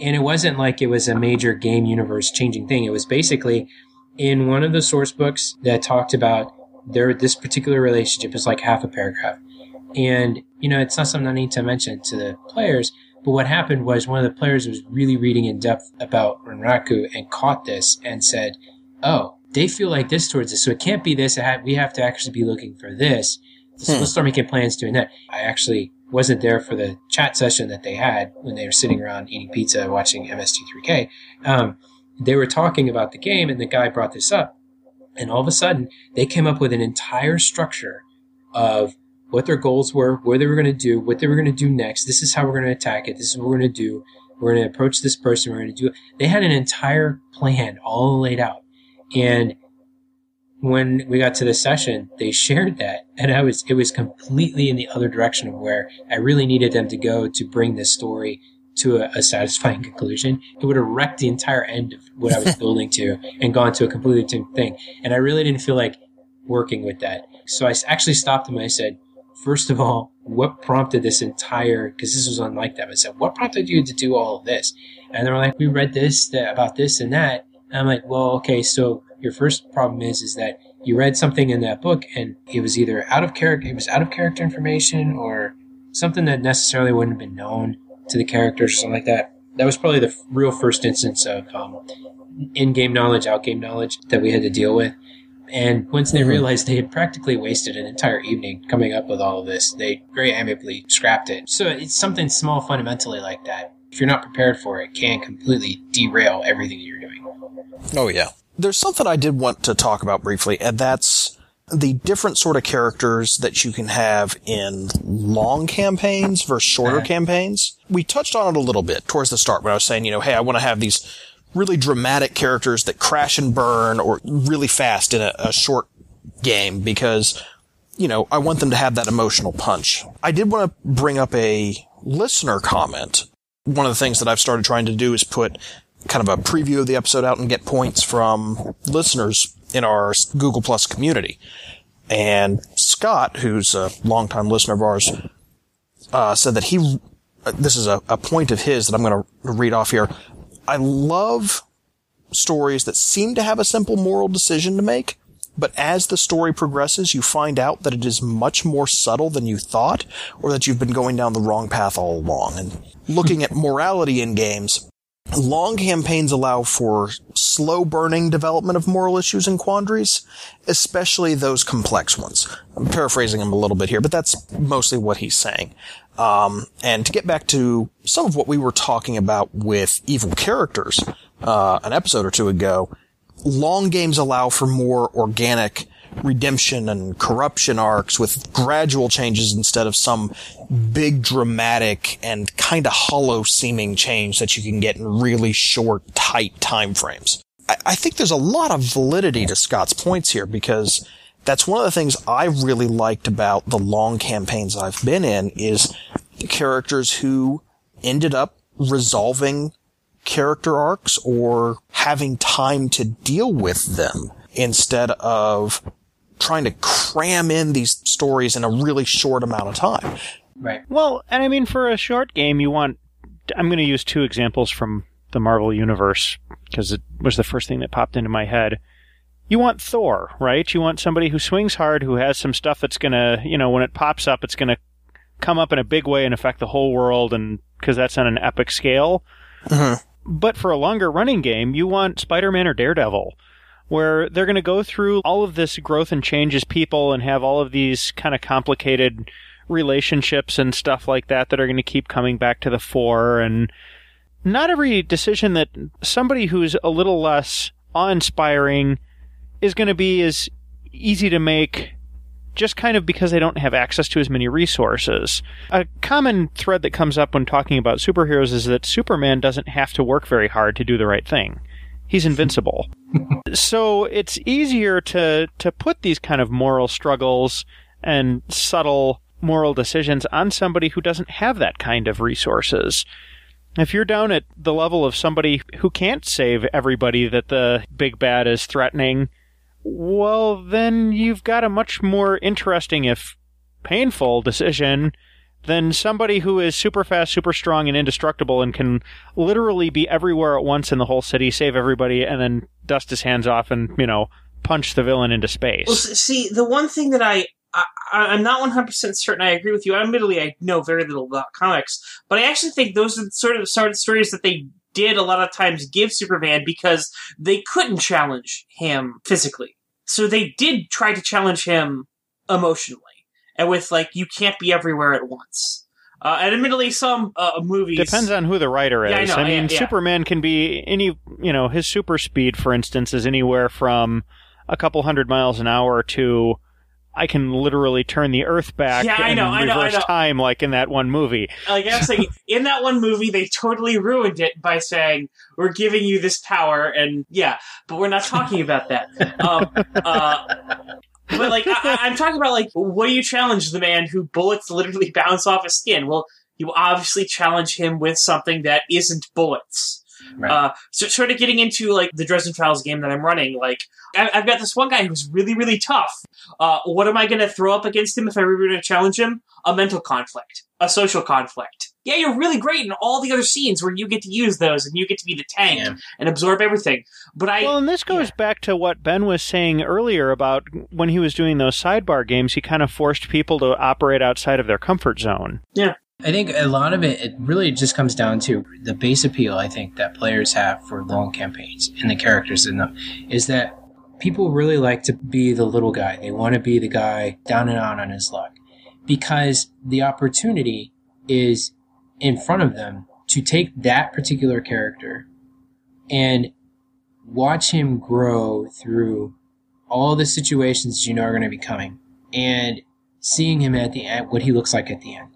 And it wasn't like it was a major game universe changing thing. It was basically in one of the source books that talked about their, this particular relationship is like half a paragraph. And, you know, it's not something I need to mention to the players, but what happened was one of the players was really reading in depth about Renraku and caught this and said, oh, they feel like this towards us, so it can't be this. Ha- we have to actually be looking for this. So Hmm. let's start making plans doing that. I actually wasn't there for the chat session that they had when they were sitting around eating pizza watching MST3K. Um, they were talking about the game, and the guy brought this up. And all of a sudden, they came up with an entire structure of what their goals were, what they were going to do, what they were going to do next. This is how we're going to attack it. This is what we're going to do. We're going to approach this person. We're going to do it. They had an entire plan all laid out. And when we got to the session, they shared that. And I was, it was completely in the other direction of where I really needed them to go to bring this story to a, a satisfying conclusion. It would have wrecked the entire end of what I was building to and gone to a completely different thing. And I really didn't feel like working with that. So I actually stopped them and I said, first of all, what prompted this entire, because this was unlike them. I said, what prompted you to do all of this? And they were like, we read this, that, about this and that. And I'm like, well, okay, so your first problem is, is that you read something in that book and it was either out of character, it was out of character information or something that necessarily wouldn't have been known to the characters or something like that. That was probably the real first instance of um, in-game knowledge, out-game knowledge that we had to deal with. And once they Mhm. realized they had practically wasted an entire evening coming up with all of this, they very amicably scrapped it. So it's something small fundamentally like that. If you're not prepared for it, can completely derail everything you're doing. Oh, yeah. There's something I did want to talk about briefly, and that's the different sort of characters that you can have in long campaigns versus shorter Uh-huh. campaigns. We touched on it a little bit towards the start when I was saying, you know, hey, I want to have these really dramatic characters that crash and burn or really fast in a, a short game because, you know, I want them to have that emotional punch. I did want to bring up a listener comment. One of the things that I've started trying to do is put kind of a preview of the episode out and get points from listeners in our Google Plus community. And Scott, who's a longtime listener of ours, uh, said that he, this is a, a point of his that I'm going to read off here. I love stories that seem to have a simple moral decision to make, but as the story progresses, you find out that it is much more subtle than you thought, or that you've been going down the wrong path all along. And looking at morality in games, long campaigns allow for slow burning development of moral issues and quandaries, especially those complex ones. I'm paraphrasing him a little bit here, but that's mostly what he's saying. Um, and to get back to some of what we were talking about with evil characters, uh, an episode or two ago, long games allow for more organic redemption and corruption arcs with gradual changes instead of some big dramatic and kind of hollow seeming change that you can get in really short, tight time frames. I, I think there's a lot of validity to Scott's points here because that's one of the things I really liked about the long campaigns I've been in is the characters who ended up resolving character arcs or having time to deal with them instead of trying to cram in these stories in a really short amount of time. Right. Well, and I mean, for a short game, you want. I'm going to use two examples from the Marvel Universe because it was the first thing that popped into my head. You want Thor, right? You want somebody who swings hard, who has some stuff that's going to, you know, when it pops up, it's going to come up in a big way and affect the whole world, and because that's on an epic scale. Uh-huh. But for a longer running game, you want Spider Man or Daredevil, where they're going to go through all of this growth and change as people and have all of these kind of complicated relationships and stuff like that that are going to keep coming back to the fore. And not every decision that somebody who's a little less awe inspiring is going to be as easy to make just kind of because they don't have access to as many resources. A common thread that comes up when talking about superheroes is that Superman doesn't have to work very hard to do the right thing. He's invincible. so it's easier to to put these kind of moral struggles and subtle moral decisions on somebody who doesn't have that kind of resources. If you're down at the level of somebody who can't save everybody that the big bad is threatening, well, then you've got a much more interesting, if painful, decision than somebody who is super fast, super strong, and indestructible and can literally be everywhere at once in the whole city, save everybody, and then dust his hands off and, you know, punch the villain into space. Well, see, the one thing that I, I I'm not 100 percent certain I agree with you. Admittedly, I know very little about comics, but I actually think those are sort of sort of stories that they did a lot of times give Superman because they couldn't challenge him physically, so they did try to challenge him emotionally, and with like you can't be everywhere at once. Uh, and admittedly, some uh, movies Depends on who the writer is. Yeah, I know, mean, yeah, yeah. Superman can be any, you know, his super speed, for instance, is anywhere from a couple hundred miles an hour to I can literally turn the Earth back Yeah, I and know, I know, I reverse know. time, like in that one movie. like I was saying, in that one movie, they totally ruined it by saying we're giving you this power, and yeah, but we're not talking about that. Um, uh, but like, I, I'm talking about like, what do you challenge the man who bullets literally bounce off his skin? Well, you obviously challenge him with something that isn't bullets. Right. Uh, so sort of getting into like the Dresden Files game that I'm running, like I, I've got this one guy who's really, really tough. Uh, what am I going to throw up against him if I were going to challenge him? A mental conflict, a social conflict. Yeah, you're really great in all the other scenes where you get to use those and you get to be the tank Yeah. and absorb everything. But I, Well, and this goes back to what Ben was saying earlier about when he was doing those sidebar games, he kind of forced people to operate outside of their comfort zone. I think a lot of it, it really just comes down to the base appeal, I think, that players have for long campaigns and the characters in them is that people really like to be the little guy. They want to be the guy down and out on his luck because the opportunity is in front of them to take that particular character and watch him grow through all the situations you know are going to be coming and seeing him at the end, what he looks like at the end.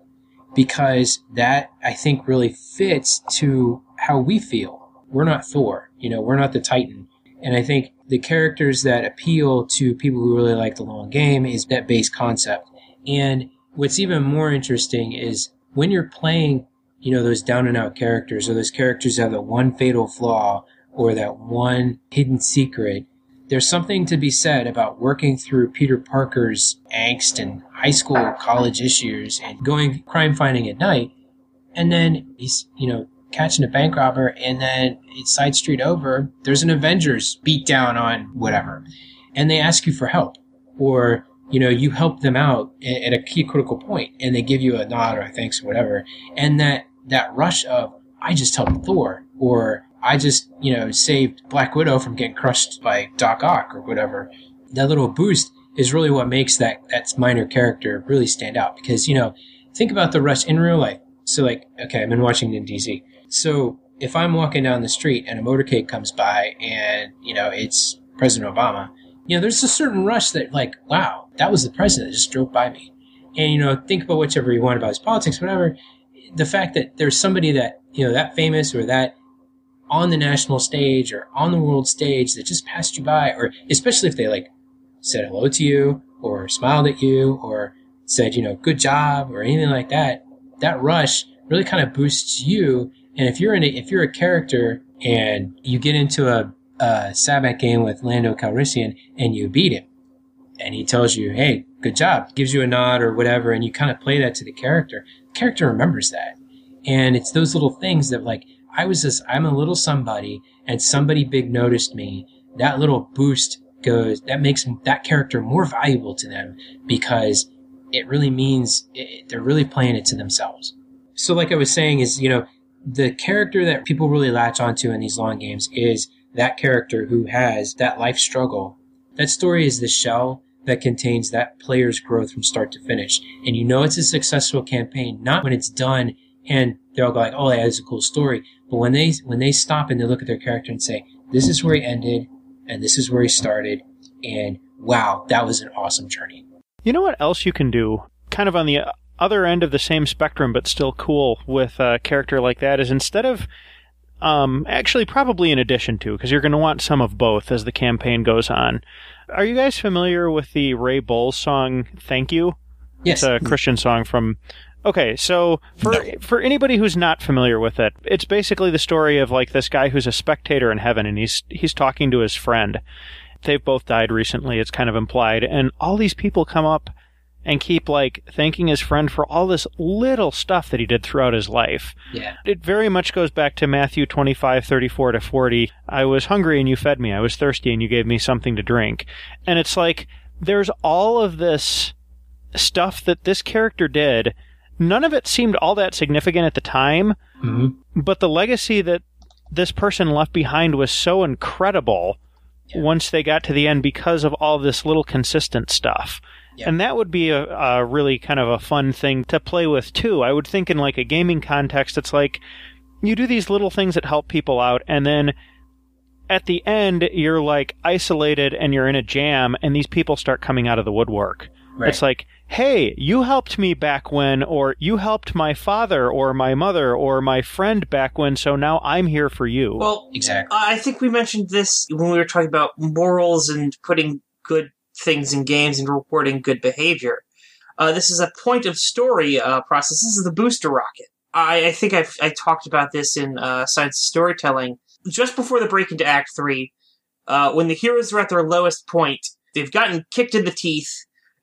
Because that, I think, really fits to how we feel. We're not Thor, you know, we're not the Titan. And I think the characters that appeal to people who really like the long game is that base concept. And what's even more interesting is when you're playing, you know, those down and out characters or those characters that have the one fatal flaw or that one hidden secret, there's something to be said about working through Peter Parker's angst and high school, college issues and going crime fighting at night. And then he's, you know, catching a bank robber and then it's side street over, there's an Avengers beat down on whatever. And they ask you for help. Or, you know, you help them out at a key critical point and they give you a nod or a thanks or whatever. And that, that rush of, I just helped Thor or I just, you know, saved Black Widow from getting crushed by Doc Ock or whatever. That little boost is really what makes that, that minor character really stand out because, you know, think about the rush in real life. So like, okay, I'm in Washington DC. So if I'm walking down the street and a motorcade comes by and, you know, it's President Obama, you know, there's a certain rush that like, wow, that was the president that just drove by me. And, you know, think about whichever you want about his politics, whatever. The fact that there's somebody that, you know, that famous or that on the national stage or on the world stage that just passed you by, or especially if they like said hello to you or smiled at you or said, you know, good job or anything like that, that rush really kind of boosts you. And if you're in a, if you're a character and you get into a, a Sabacc game with Lando Calrissian and you beat him and he tells you, Hey, good job, gives you a nod or whatever. And you kind of play that to the character. The character remembers that. And it's those little things that like, I was this, I'm a little somebody and somebody big noticed me. That little boost goes, that makes that character more valuable to them because it really means it, they're really playing it to themselves. So like I was saying is, you know, the character that people really latch onto in these long games is that character who has that life struggle. That story is the shell that contains that player's growth from start to finish. And you know it's a successful campaign, not when it's done and they'll go like, oh, yeah, that's a cool story. But when they when they stop and they look at their character and say, "This is where he ended, and this is where he started," and wow, that was an awesome journey. You know what else you can do, kind of on the other end of the same spectrum, but still cool with a character like that, is instead of um, actually, probably in addition to, because you're going to want some of both as the campaign goes on. Are you guys familiar with the Ray Boltz song "Thank You"? Yes, it's a Christian song from Okay, so for no. for anybody who's not familiar with it, it's basically the story of like this guy who's a spectator in heaven and he's he's talking to his friend. They've both died recently, it's kind of implied, and all these people come up and keep like thanking his friend for all this little stuff that he did throughout his life. Yeah. It very much goes back to Matthew 25, 34 to 40. I was hungry and you fed me. I was thirsty and you gave me something to drink. And it's like there's all of this stuff that this character did none of it seemed all that significant at the time, mm-hmm. but the legacy that this person left behind was so incredible yeah. once they got to the end because of all this little consistent stuff. Yeah. And that would be a, a, really kind of a fun thing to play with too. I would think in like a gaming context, it's like you do these little things that help people out, and then at the end, you're like isolated and you're in a jam, and these people start coming out of the woodwork. Right. It's like, hey, you helped me back when, or you helped my father or my mother or my friend back when, so now I'm here for you. Well, exactly. I think we mentioned this when we were talking about morals and putting good things in games and rewarding good behavior. Uh, this is a point of story uh, process. This is the booster rocket. I, I think I've I talked about this in uh, Science of Storytelling. Just before the break into Act 3, uh, when the heroes are at their lowest point, they've gotten kicked in the teeth,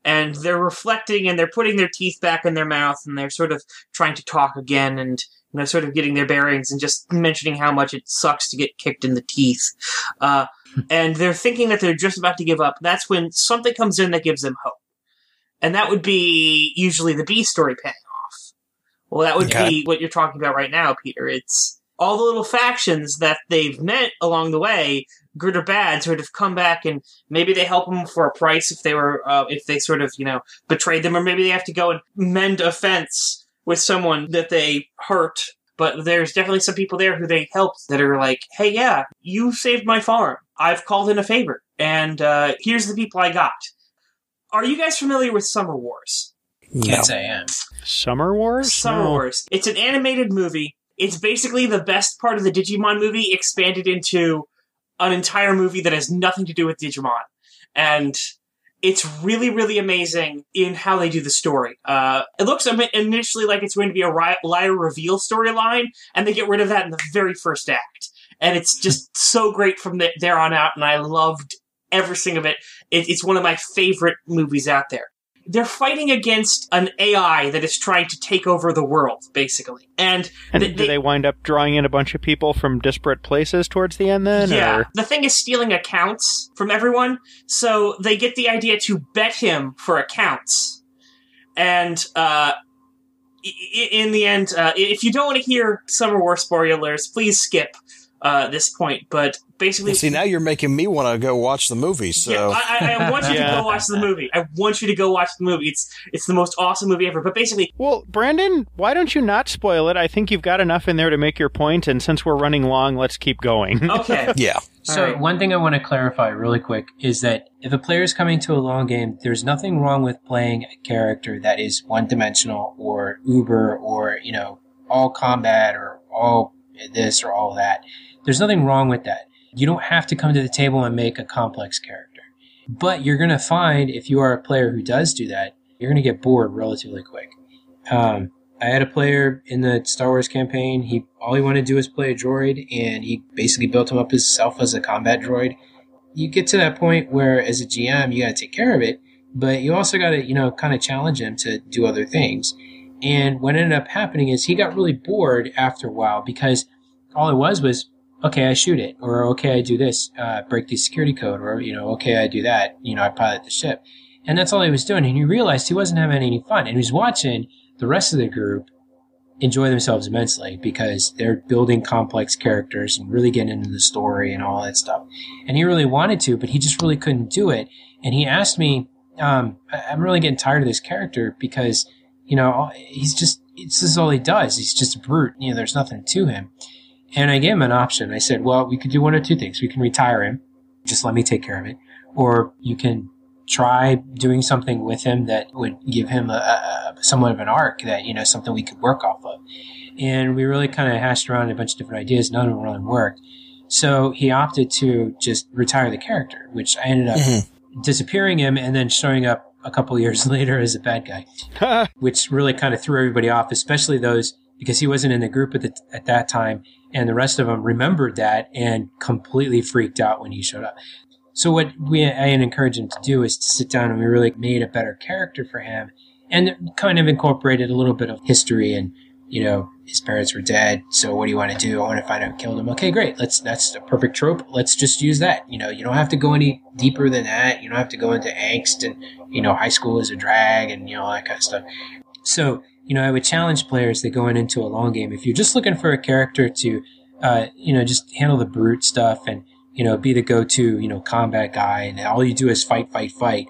and they're reflecting and they're putting their teeth back in their mouth and they're sort of trying to talk again and you know sort of getting their bearings and just mentioning how much it sucks to get kicked in the teeth. Uh, and they're thinking that they're just about to give up. That's when something comes in that gives them hope. And that would be usually the b story paying off. Well that would okay. be what you're talking about right now peter. It's all the little factions that they've met along the way good or bad, sort of come back and maybe they help them for a price if they were uh, if they sort of you know betrayed them, or maybe they have to go and mend a fence with someone that they hurt. But there's definitely some people there who they helped that are like, hey, yeah, you saved my farm. I've called in a favor and uh, here's the people I got. Are you guys familiar with Summer Wars? No. Can't I am. Summer Wars? Summer No. Wars. It's an animated movie. It's basically the best part of the Digimon movie expanded into an entire movie that has nothing to do with Digimon. And it's really, really amazing in how they do the story. Uh, it looks initially like it's going to be a liar reveal storyline, and they get rid of that in the very first act. And it's just so great from the- there on out, and I loved every single of it. it. It's one of my favorite movies out there they're fighting against an AI that is trying to take over the world, basically. And, And th- do they wind up drawing in a bunch of people from disparate places towards the end then? yeah, Or? the thing is stealing accounts from everyone, so they get the idea to bet him for accounts. And uh, in the end, uh, if you don't want to hear Summer War spoilers, please skip uh, this point. But basically, See, now you're making me want to go watch the movie. So Yeah, I, I, I want you Yeah. to go watch the movie. I want you to go watch the movie. It's it's the most awesome movie ever. But basically, Well, Brandon, why don't you not spoil it? I think you've got enough in there to make your point, and since we're running long, let's keep going. okay, yeah, So Alright. one thing I want to clarify really quick is that if a player is coming to a long game, there's nothing wrong with playing a character that is one dimensional or uber or, you know, all combat or all this or all that. There's nothing wrong with that. You don't have to come to the table and make a complex character. But you're going to find if you are a player who does do that, you're going to get bored relatively quick. Um, I had a player in the Star Wars campaign. He all he wanted to do was play a droid, and he basically built him up himself as a combat droid. You get to that point where, as a GM, you got to take care of it, but you also got to, you know, kind of challenge him to do other things. And what ended up happening is he got really bored after a while because all it was was, okay, I shoot it, or okay, I do this, uh, break the security code, or you know, okay, I do that, you know, I pilot the ship, and that's all he was doing. And he realized he wasn't having any fun, and he was watching the rest of the group enjoy themselves immensely because they're building complex characters and really getting into the story and all that stuff. And he really wanted to, but he just really couldn't do it. And he asked me, um, I'm really getting tired of this character because, you know, he's just, this is all he does. He's just a brute. You know, there's nothing to him. And I gave him an option. I said, well, we could do one or two things. We can retire him. Just let me take care of it. Or you can try doing something with him that would give him a, a, a somewhat of an arc that you know something we could work off of and we really kind of hashed around a bunch of different ideas none of them really worked so he opted to just retire the character which i ended up Mhm. disappearing him and then showing up a couple years later as a bad guy which really kind of threw everybody off especially those because he wasn't in the group at, the, at that time and the rest of them remembered that and completely freaked out when he showed up. So what we I encouraged him to do is to sit down and we really made a better character for him and kind of incorporated a little bit of history and you know his parents were dead so what do you want to do? I want to find out who killed him. Okay great let's that's a perfect trope. Let's just use that you know you don't have to go any deeper than that. You don't have to go into angst and you know high school is a drag and you know all that kind of stuff. So you know I would challenge players that going into a long game if you're just looking for a character to uh, you know just handle the brute stuff and you know, be the go-to, you know, combat guy and all you do is fight, fight, fight.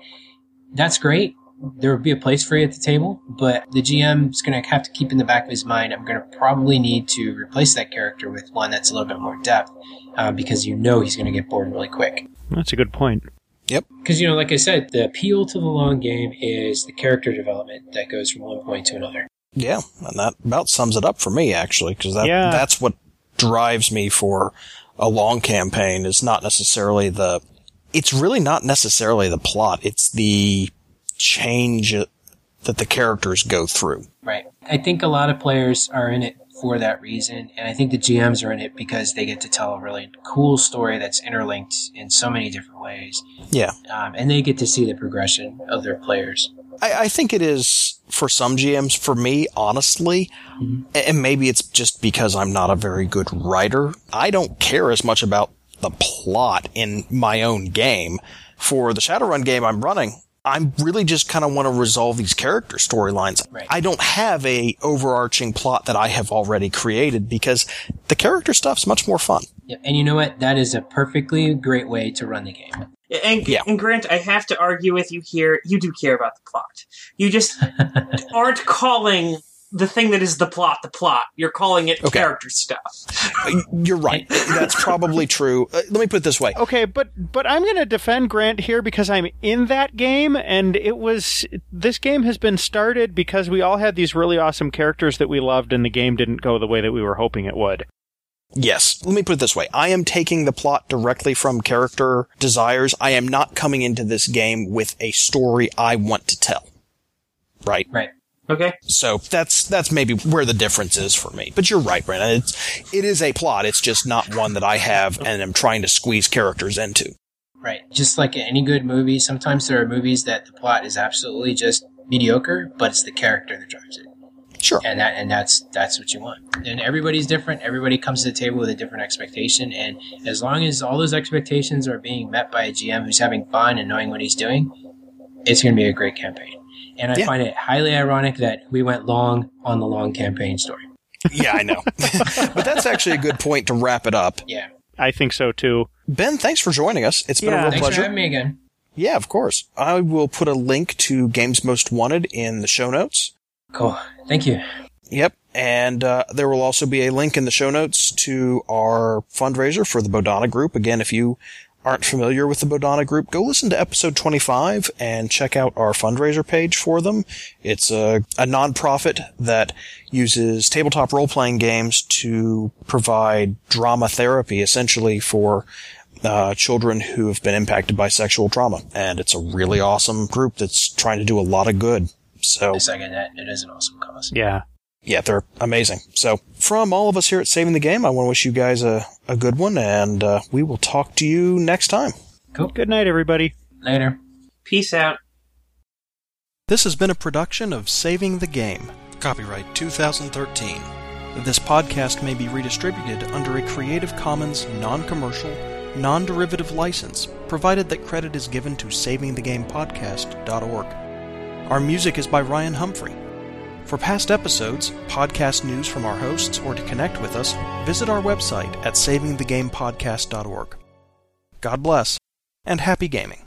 That's great. There would be a place for you at the table, but the GM is going to have to keep in the back of his mind, I'm going to probably need to replace that character with one that's a little bit more depth, uh, because you know he's going to get bored really quick. That's a good point. Because, you know, like I said, the appeal to the long game is the character development that goes from one point to another. yeah, and that about sums it up for me actually, because that Yeah. that's what drives me for a long campaign is not necessarily the. It's really not necessarily the plot. It's the change that the characters go through. Right. I think a lot of players are in it for that reason, and I think the GMs are in it because they get to tell a really cool story that's interlinked in so many different ways, Yeah. um, and they get to see the progression of their players. I, I think it is for some GMs. For me, honestly, a- and maybe it's just because I'm not a very good writer. I don't care as much about the plot in my own game. For the Shadowrun game I'm running, I really just kind of want to resolve these character storylines. Right. I don't have a overarching plot that I have already created because the character stuff's much more fun. Yeah, and you know what? That is a perfectly great way to run the game. And, Yeah. and Grant, I have to argue with you here. You do care about the plot. You just aren't calling the thing that is the plot the plot. You're calling it Okay. character stuff. You're right. That's probably true. Uh, let me put it this way. Okay, but but I'm going to defend Grant here because I'm in that game, and it was this game has been started because we all had these really awesome characters that we loved, and the game didn't go the way that we were hoping it would. Yes. Let me put it this way. I am taking the plot directly from character desires. I am not coming into this game with a story I want to tell. Right? Right. Okay. So that's that's maybe where the difference is for me. But you're right, Brandon. It's it is a plot. It's just not one that I have and am trying to squeeze characters into. Right. Just like any good movie, sometimes there are movies that the plot is absolutely just mediocre, but it's the character that drives it. Sure. And that and that's that's what you want. And everybody's different. Everybody comes to the table with a different expectation. And as long as all those expectations are being met by a GM who's having fun and knowing what he's doing, it's going to be a great campaign. And I Yeah. find it highly ironic that we went long on the long campaign story. Yeah, I know. but that's actually a good point to wrap it up. Yeah. I think so too. Ben, thanks for joining us. It's been a real Thanks for pleasure. having me again. Yeah, of course. I will put a link to Games Most Wanted in the show notes. Cool. Thank you. Yep. And uh, there will also be a link in the show notes to our fundraiser for the Bodhana Group. Again, if you aren't familiar with the Bodhana Group, go listen to episode 25 and check out our fundraiser page for them. It's a, a nonprofit that uses tabletop role-playing games to provide drama therapy, essentially for uh, children who have been impacted by sexual trauma. And it's a really awesome group that's trying to do a lot of good. So I second that. It is an awesome cause. Yeah. yeah, they're amazing. So, from all of us here at Saving the Game, I want to wish you guys a, a good one, and uh, we will talk to you next time. Good night, everybody. Later. Peace out. This has been a production of Saving the Game, copyright 2013. This podcast may be redistributed under a Creative Commons non commercial, non derivative license, provided that credit is given to SavingTheGamePodcast.org. Our music is by Ryan Humphrey. For past episodes, podcast news from our hosts, or to connect with us, visit our website at SavingTheGamePodcast.org. God bless, and happy gaming.